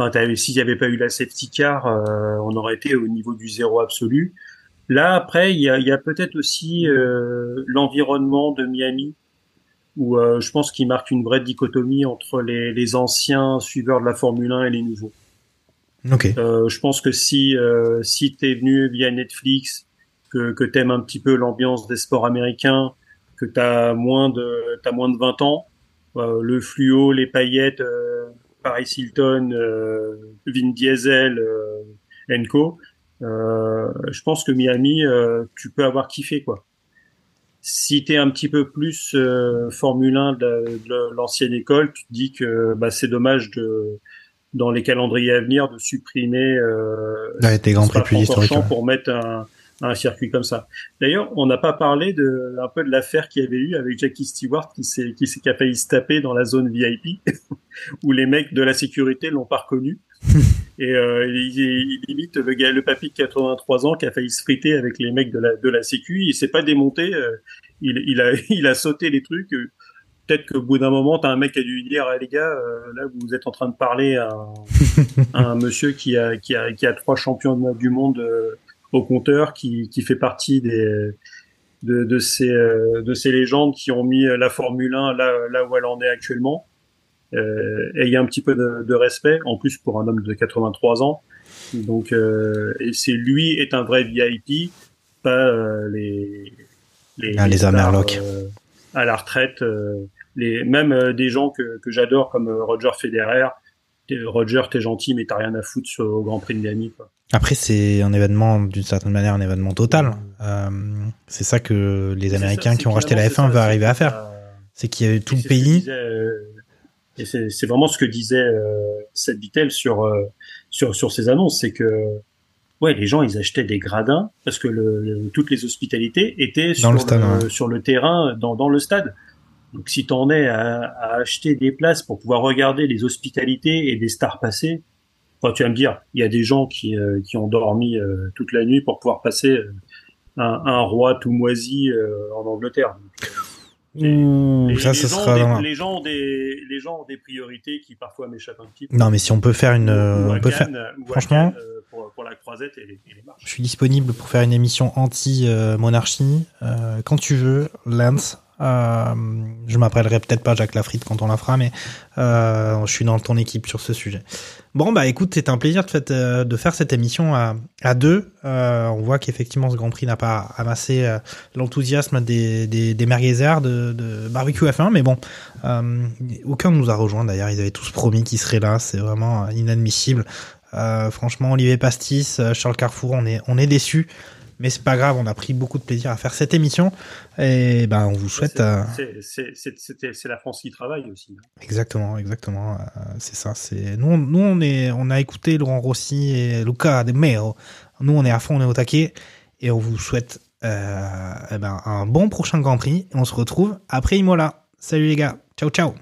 Enfin, s'il n'y avait pas eu la safety car, euh, on aurait été au niveau du zéro absolu. Là, après, il y a, il y a peut-être aussi euh, l'environnement de Miami, où euh, je pense qu'il marque une vraie dichotomie entre les, les anciens suiveurs de la Formule 1 et les nouveaux. ok Euh, je pense que si euh, si t'es venu via Netflix, que que t'aimes un petit peu l'ambiance des sports américains, que t'as moins de t'as moins de 20 ans, euh, le fluo, les paillettes, euh, Paris Hilton, euh, Vin Diesel, euh, Enco, euh, je pense que Miami, euh, tu peux avoir kiffé quoi. Si t'es un petit peu plus euh, Formule 1 de, la- de l'ancienne école, tu te dis que bah, c'est dommage de dans les calendriers à venir de supprimer euh, Ouais, grands prix plus Spa-Francorchamps historiques, ouais. pour mettre un, un circuit comme ça. D'ailleurs, on n'a pas parlé de un peu de l'affaire qu'il y avait eu avec Jackie Stewart qui s'est qui s'est qui a failli se taper dans la zone VIP *laughs* où les mecs de la sécurité l'ont pas reconnu. *laughs* et euh, il, il imite le gars, le papy de 83 ans qui a failli se friter avec les mecs de la de la Sécu. Il s'est pas démonté. euh, il, il a *laughs* il a sauté les trucs. Peut-être qu'au bout d'un moment, t'as un mec qui a dû dire, Eh, les gars, euh, là vous êtes en train de parler à un, à un monsieur qui a qui a qui a trois champions du monde euh, au compteur, qui qui fait partie des de, de ces euh, de ces légendes qui ont mis la Formule 1 là là où elle en est actuellement. Euh, et il y a un petit peu de, de respect, en plus pour un homme de 83 ans. Donc, euh, c'est lui est un vrai VIP, pas euh, les les, Ah, les Amerlocs. euh, à la retraite. euh, les même des gens que que j'adore comme Roger Federer. Roger, t'es gentil, mais t'as rien à foutre au Grand Prix de Miami. Quoi. Après, c'est un événement, d'une certaine manière, un événement total. Euh, c'est ça que les Américains ça, qui ont racheté la finalement, F1 c'est ça, veulent arriver à faire. C'est qu'il y a eu tout le pays. disait, euh, et c'est vraiment ce que disait euh, Seth Vittel sur sur sur ces annonces, c'est que ouais, les gens ils achetaient des gradins parce que le, le- toutes les hospitalités étaient Dans sur le stade, ouais. sur le terrain dans dans le stade. Donc si t'en es à, à acheter des places pour pouvoir regarder les hospitalités et des stars passer, enfin, tu vas me dire, il y a des gens qui euh, qui ont dormi euh, toute la nuit pour pouvoir passer euh, un, un roi tout moisi en Angleterre. Donc, Ouh, les, ça, les ce gens sera ont des, la- les gens ont des les gens ont des priorités qui parfois m'échappent un petit peu. Non, mais si on peut faire une, on peut faire, franchement, euh, pour, pour la croisette et les, et marches. je suis disponible pour faire une émission anti-monarchie, euh, quand tu veux, Lance. Euh, je m'appellerai peut-être pas Jacques Lafritte quand on la fera, mais euh, je suis dans ton équipe sur ce sujet. Bon bah écoute, c'est un plaisir de, euh, faire cette émission à, deux. Euh, on voit qu'effectivement ce Grand Prix n'a pas amassé l'enthousiasme des, des, des de, de barbecue F1, mais bon, aucun ne nous a rejoint d'ailleurs. Ils avaient tous promis qu'ils seraient là. C'est vraiment inadmissible. Franchement, Olivier Pastis, Charles Carrefour, on est on est déçus. Mais c'est pas grave, on a pris beaucoup de plaisir à faire cette émission et ben on vous souhaite euh, C'est- c'est la France qui travaille aussi. hein. Exactement, exactement. euh, c'est ça. C'est nous, on- nous on est, on a écouté Laurent Rossi et Luca De Meo. Nous on est à fond, on est au taquet et on vous souhaite euh, eh ben, un bon prochain Grand Prix. Et on se retrouve après Imola. Salut les gars, ciao. Ciao.